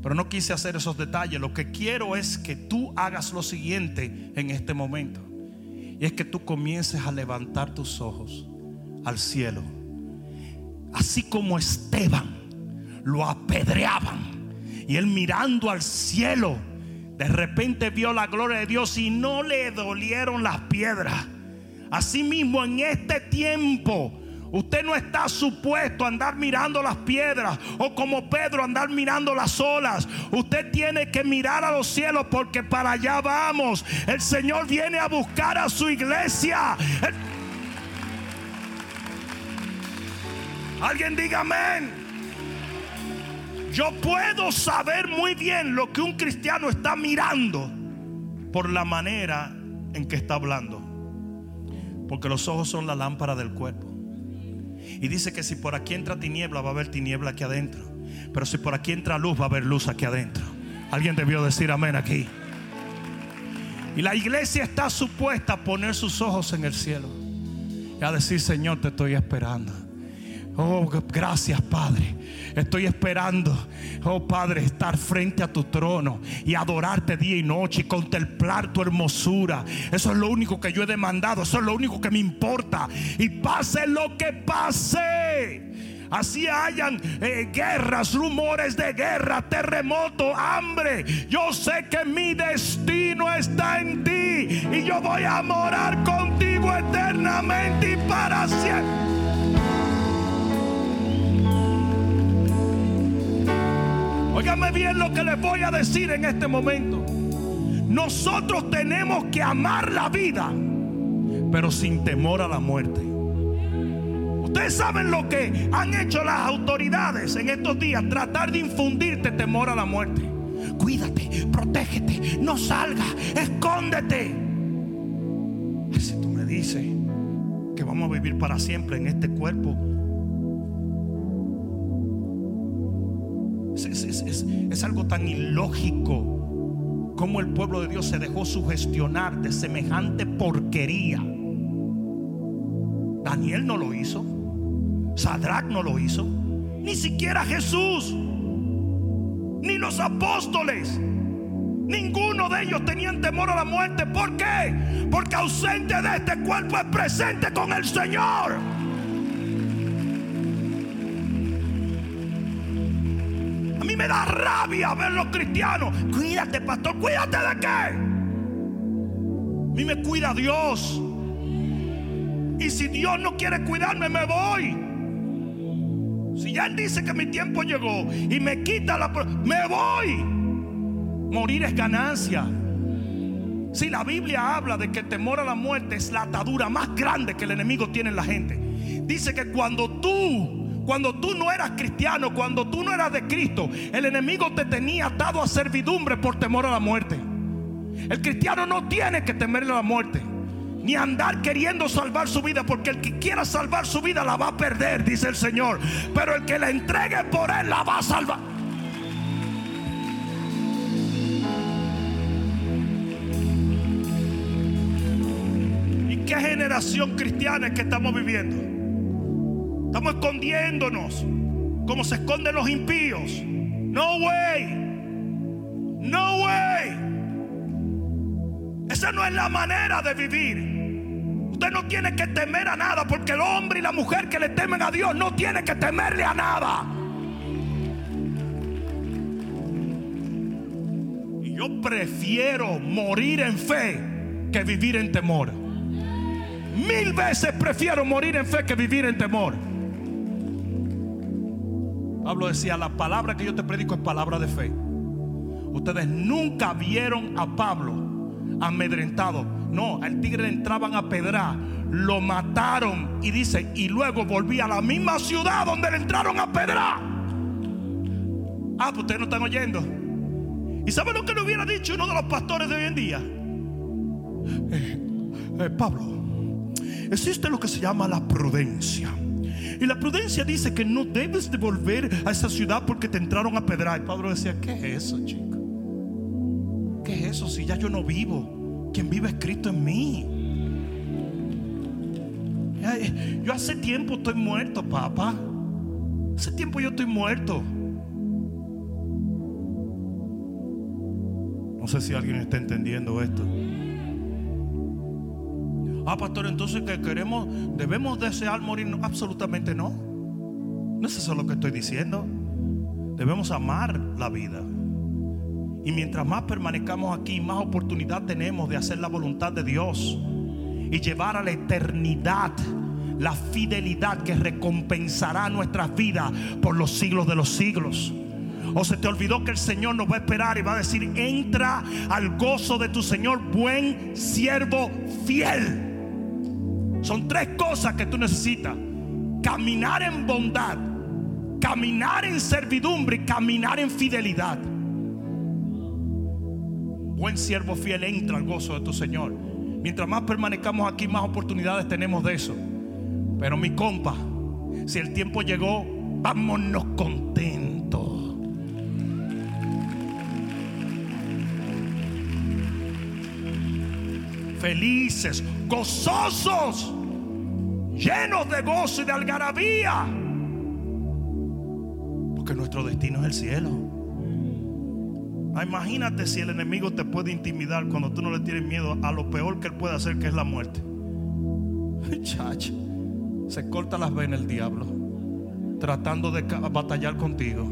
Pero no quise hacer esos detalles. Lo que quiero es que tú hagas lo siguiente en este momento. Y es que tú comiences a levantar tus ojos al cielo. Así como Esteban lo apedreaban. Y él mirando al cielo, de repente vio la gloria de Dios y no le dolieron las piedras. Asimismo, en este tiempo, usted no está supuesto a andar mirando las piedras o como Pedro andar mirando las olas. Usted tiene que mirar a los cielos porque para allá vamos. El Señor viene a buscar a su iglesia. Alguien diga amén. Yo puedo saber muy bien lo que un cristiano está mirando por la manera en que está hablando. Porque los ojos son la lámpara del cuerpo. Y dice que si por aquí entra tiniebla, va a haber tiniebla aquí adentro. Pero si por aquí entra luz, va a haber luz aquí adentro. Alguien debió decir amén aquí. Y la iglesia está supuesta a poner sus ojos en el cielo. Y a decir, Señor, te estoy esperando. Oh, gracias Padre. Estoy esperando, oh Padre, estar frente a tu trono y adorarte día y noche y contemplar tu hermosura. Eso es lo único que yo he demandado, eso es lo único que me importa. Y pase lo que pase. Así hayan eh, guerras, rumores de guerra, terremoto, hambre. Yo sé que mi destino está en ti y yo voy a morar contigo eternamente y para siempre. Óigame bien lo que les voy a decir en este momento. Nosotros tenemos que amar la vida, pero sin temor a la muerte. Ustedes saben lo que han hecho las autoridades en estos días, tratar de infundirte temor a la muerte. Cuídate, protégete, no salga, escóndete. Si tú me dices que vamos a vivir para siempre en este cuerpo, Es, algo tan ilógico como el pueblo de Dios se dejó sugestionar de semejante porquería. Daniel no lo hizo. Sadrach no lo hizo. Ni siquiera Jesús. Ni los apóstoles. Ninguno de ellos tenían temor a la muerte. ¿Por qué? Porque ausente de este cuerpo es presente con el Señor. Me da rabia ver los cristianos. Cuídate, pastor, cuídate de qué. A mí me cuida Dios. Y si Dios no quiere cuidarme, me voy. Si ya Él dice que mi tiempo llegó y me quita la... Me voy. Morir es ganancia. Si la Biblia habla de que el temor a la muerte es la atadura más grande que el enemigo tiene en la gente. Dice que cuando tú cuando tú no eras cristiano, cuando tú no eras de Cristo, el enemigo te tenía atado a servidumbre por temor a la muerte. El cristiano no tiene que temerle a la muerte, ni andar queriendo salvar su vida, porque el que quiera salvar su vida la va a perder, dice el Señor. Pero el que la entregue por él la va a salvar. ¿Y qué generación cristiana es que estamos viviendo? Estamos escondiéndonos como se esconden los impíos. No way. No way. Esa no es la manera de vivir. Usted no tiene que temer a nada porque el hombre y la mujer que le temen a Dios no tiene que temerle a nada. Y yo prefiero morir en fe que vivir en temor. Mil veces prefiero morir en fe que vivir en temor. Pablo decía, la palabra que yo te predico es palabra de fe. Ustedes nunca vieron a Pablo amedrentado. No, al tigre le entraban a pedrar, lo mataron y dice, y luego volví a la misma ciudad donde le entraron a pedrar. Ah, pues ustedes no están oyendo. ¿Y saben lo que le hubiera dicho uno de los pastores de hoy en día? Eh, eh, Pablo, existe lo que se llama la prudencia. Y la prudencia dice que no debes de volver a esa ciudad porque te entraron a pedrar. Y Pablo decía, ¿qué es eso, chico? ¿Qué es eso si ya yo no vivo? Quien vive es Cristo en mí. Yo hace tiempo estoy muerto, papá. Hace tiempo yo estoy muerto. No sé si alguien está entendiendo esto. Ah, pastor, entonces que queremos, debemos desear morir. absolutamente no. No es eso lo que estoy diciendo. Debemos amar la vida. Y mientras más permanezcamos aquí, más oportunidad tenemos de hacer la voluntad de Dios y llevar a la eternidad la fidelidad que recompensará nuestras vidas por los siglos de los siglos. O se te olvidó que el Señor nos va a esperar y va a decir, entra al gozo de tu Señor, buen siervo fiel. Son tres cosas que tú necesitas. Caminar en bondad, caminar en servidumbre y caminar en fidelidad. Buen siervo fiel entra al gozo de tu Señor. Mientras más permanezcamos aquí, más oportunidades tenemos de eso. Pero mi compa, si el tiempo llegó, vámonos contentos. Felices, gozosos, llenos de gozo y de algarabía. Porque nuestro destino es el cielo. Ah, imagínate si el enemigo te puede intimidar cuando tú no le tienes miedo a lo peor que él puede hacer, que es la muerte. [laughs] Chacho se corta las venas el diablo tratando de batallar contigo.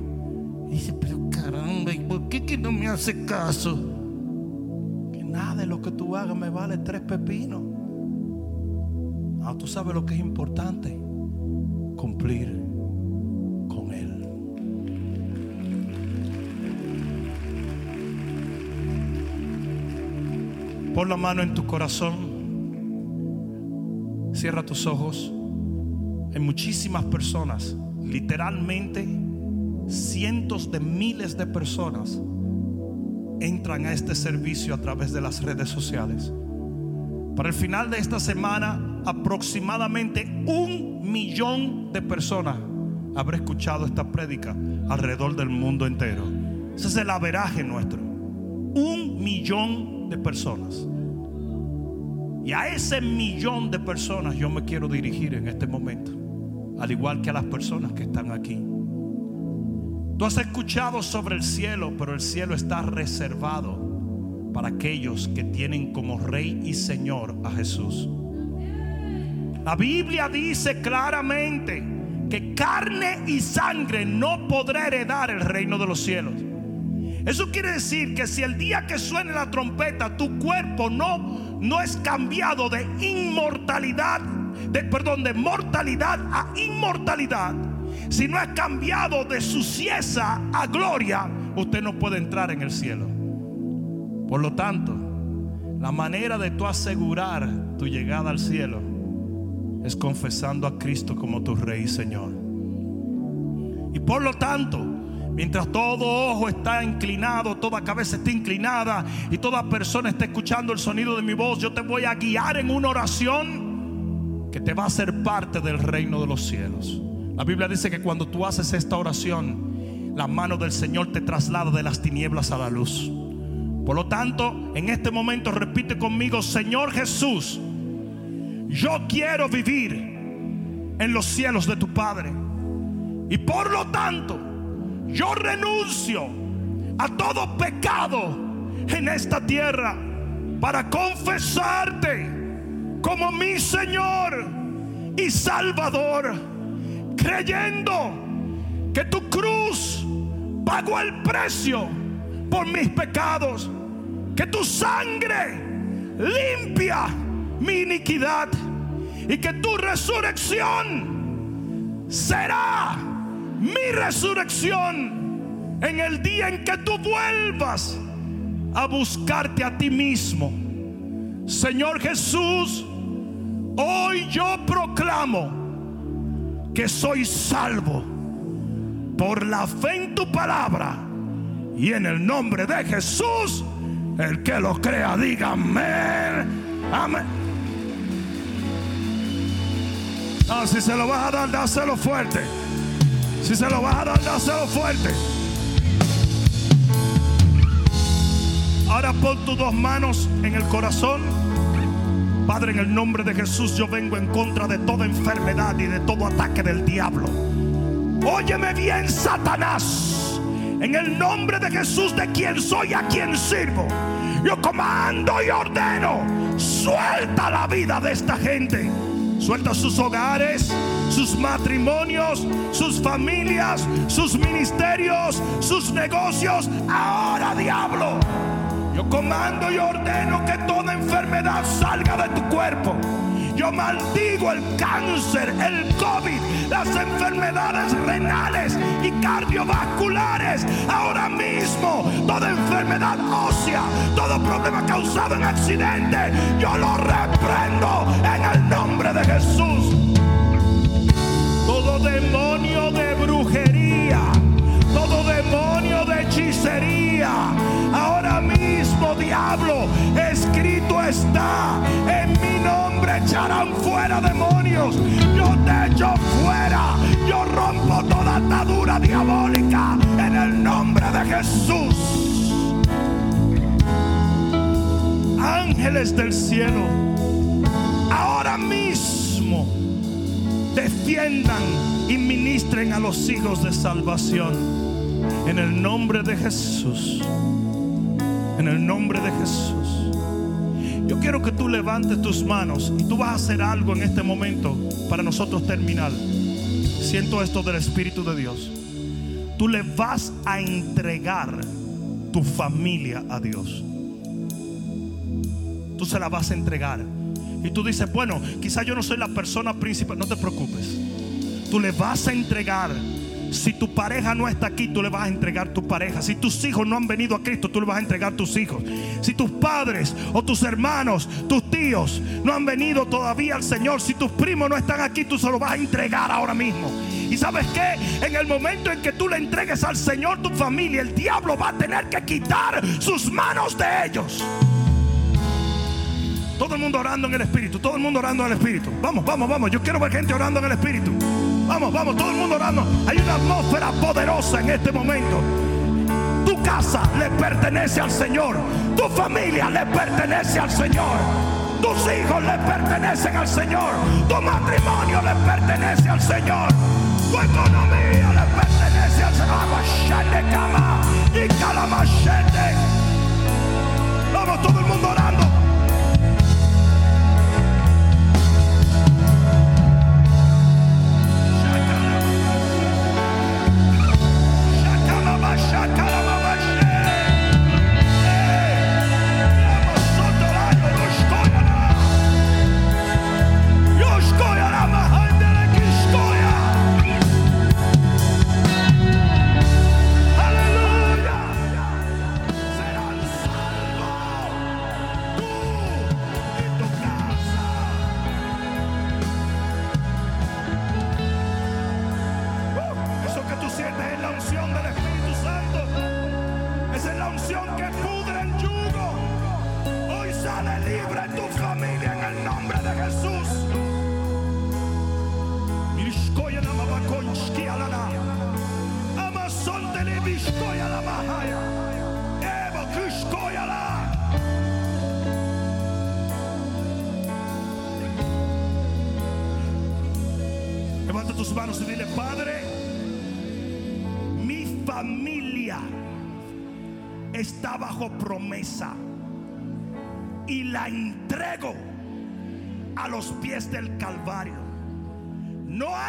Y dice, pero caramba, ¿y por qué que no me hace caso? Nada de lo que tú hagas me vale tres pepinos. Ah, tú sabes lo que es importante, cumplir con Él. Pon la mano en tu corazón. Cierra tus ojos. Hay muchísimas personas, literalmente cientos de miles de personas entran a este servicio a través de las redes sociales. Para el final de esta semana, aproximadamente un millón de personas habrá escuchado esta prédica alrededor del mundo entero. Ese es el averaje nuestro. Un millón de personas. Y a ese millón de personas yo me quiero dirigir en este momento al igual que a las personas que están aquí. Tú has escuchado sobre el cielo, pero el cielo está reservado para aquellos que tienen como rey y señor a Jesús. La Biblia dice claramente que carne y sangre no podrá heredar el reino de los cielos. Eso quiere decir que si el día que suene la trompeta tu cuerpo no, no es cambiado de inmortalidad de, perdón, de mortalidad a inmortalidad, si no es cambiado de suciesa a gloria, usted no puede entrar en el cielo. Por lo tanto, la manera de tú asegurar tu llegada al cielo es confesando a Cristo como tu Rey y Señor. Y por lo tanto, mientras todo ojo está inclinado, toda cabeza está inclinada y toda persona está escuchando el sonido de mi voz, yo te voy a guiar en una oración que te va a hacer parte del reino de los cielos. La Biblia dice que cuando tú haces esta oración, la mano del Señor te traslada de las tinieblas a la luz. Por lo tanto, en este momento repite conmigo, Señor Jesús, yo quiero vivir en los cielos de tu Padre. Y por lo tanto, yo renuncio a todo pecado en esta tierra para confesarte como mi Señor y Salvador, creyendo que tu cruz pagó el precio por mis pecados, que tu sangre limpia mi iniquidad y que tu resurrección será mi resurrección en el día en que tú vuelvas a buscarte a ti mismo. Señor Jesús, Hoy yo proclamo que soy salvo por la fe en tu palabra y en el nombre de Jesús. El que lo crea, diga amén. Amén. Ah, si se lo vas a dar, dáselo fuerte. Si se lo vas a dar, dáselo fuerte. Ahora pon tus dos manos en el corazón. Padre, en el nombre de Jesús yo vengo en contra de toda enfermedad y de todo ataque del diablo. Óyeme bien, Satanás. En el nombre de Jesús, de quien soy, a quien sirvo. Yo comando y ordeno. Suelta la vida de esta gente. Suelta sus hogares, sus matrimonios, sus familias, sus ministerios, sus negocios. Ahora, diablo. Yo comando y ordeno que toda enfermedad salga de tu cuerpo. Yo maldigo el cáncer, el COVID, las enfermedades renales y cardiovasculares. Ahora mismo, toda enfermedad ósea, todo problema causado en accidente, yo lo reprendo en el nombre de Jesús. Todo demonio de brujería, hechicería, ahora mismo, diablo, escrito está en mi nombre echarán fuera demonios. Yo te echo fuera. Yo rompo toda atadura diabólica en el nombre de Jesús. Ángeles del cielo, ahora mismo defiendan y ministren a los hijos de salvación. En el nombre de Jesús. En el nombre de Jesús. Yo quiero que tú levantes tus manos y tú vas a hacer algo en este momento para nosotros terminar. Siento esto del Espíritu de Dios. Tú le vas a entregar tu familia a Dios. Tú se la vas a entregar. Y tú dices, bueno, quizá yo no soy la persona principal. No te preocupes. Tú le vas a entregar si tu pareja no está aquí, tú le vas a entregar tu pareja. Si tus hijos no han venido a Cristo, tú le vas a entregar tus hijos. Si tus padres o tus hermanos, tus tíos no han venido todavía al Señor, si tus primos no están aquí, tú se lo vas a entregar ahora mismo. Y sabes qué? En el momento en que tú le entregues al Señor tu familia, el diablo va a tener que quitar sus manos de ellos. Todo el mundo orando en el Espíritu, todo el mundo orando en el Espíritu. Vamos, vamos, vamos. Yo quiero ver gente orando en el Espíritu. Vamos, vamos, todo el mundo orando. Hay una atmósfera poderosa en este momento. Tu casa le pertenece al Señor. Tu familia le pertenece al Señor. Tus hijos le pertenecen al Señor. Tu matrimonio le pertenece al Señor. Tu economía le pertenece al Señor. Vamos, todo el mundo orando.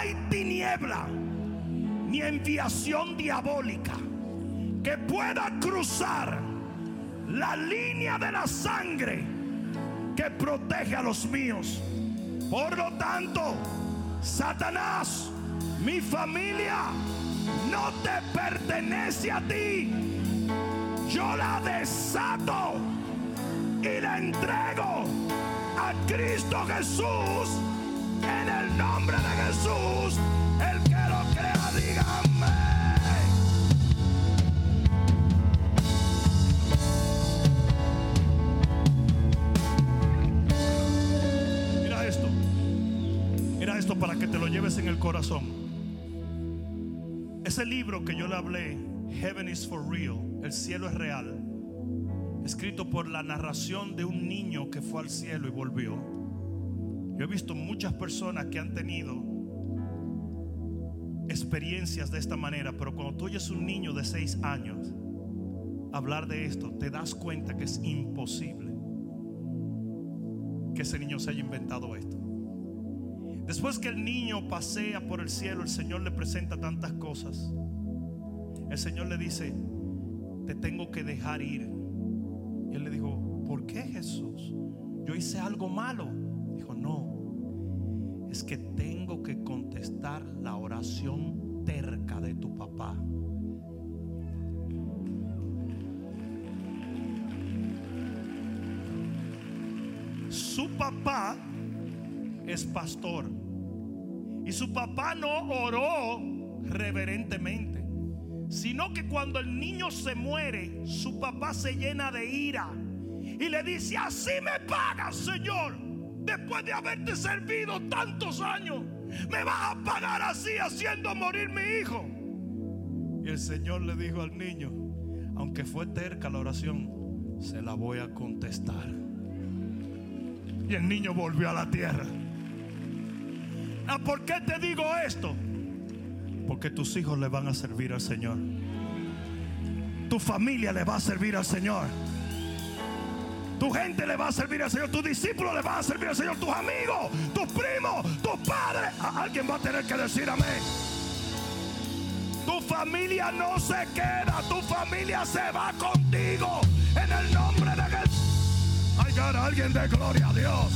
Hay tiniebla ni enviación diabólica que pueda cruzar la línea de la sangre que protege a los míos. Por lo tanto, Satanás, mi familia no te pertenece a ti yo la desato y la entrego a Cristo Jesús en el nombre de Jesús. Para que te lo lleves en el corazón. Ese libro que yo le hablé, Heaven is for real, el cielo es real, escrito por la narración de un niño que fue al cielo y volvió. Yo he visto muchas personas que han tenido experiencias de esta manera, pero cuando tú oyes un niño de seis años hablar de esto, te das cuenta que es imposible que ese niño se haya inventado esto. Después que el niño pasea por el cielo, el Señor le presenta tantas cosas. El Señor le dice, te tengo que dejar ir. Y él le dijo, ¿por qué Jesús? Yo hice algo malo. Dijo, no, es que tengo que contestar la oración terca de tu papá. Su papá es pastor. Y su papá no oró reverentemente, sino que cuando el niño se muere, su papá se llena de ira y le dice, así me pagas, Señor, después de haberte servido tantos años, me vas a pagar así haciendo morir mi hijo. Y el Señor le dijo al niño, aunque fue terca la oración, se la voy a contestar. Y el niño volvió a la tierra. Ah, ¿Por qué te digo esto? Porque tus hijos le van a servir al Señor. Tu familia le va a servir al Señor. Tu gente le va a servir al Señor. Tus discípulos le van a servir al Señor. Tus amigos, tus primos, tus padres. Alguien va a tener que decir amén. Tu familia no se queda. Tu familia se va contigo. En el nombre de Jesús. Ay, cara, alguien de gloria a Dios.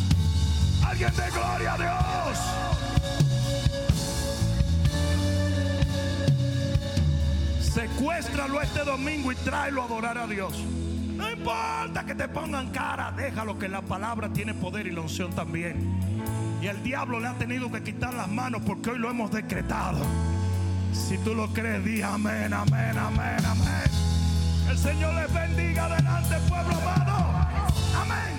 Alguien de gloria a Dios. Secuéstralo este domingo y tráelo a adorar a Dios. No importa que te pongan cara, déjalo que la palabra tiene poder y la unción también. Y el diablo le ha tenido que quitar las manos porque hoy lo hemos decretado. Si tú lo crees, di amén, amén, amén, amén. El Señor les bendiga adelante, pueblo amado. Amén.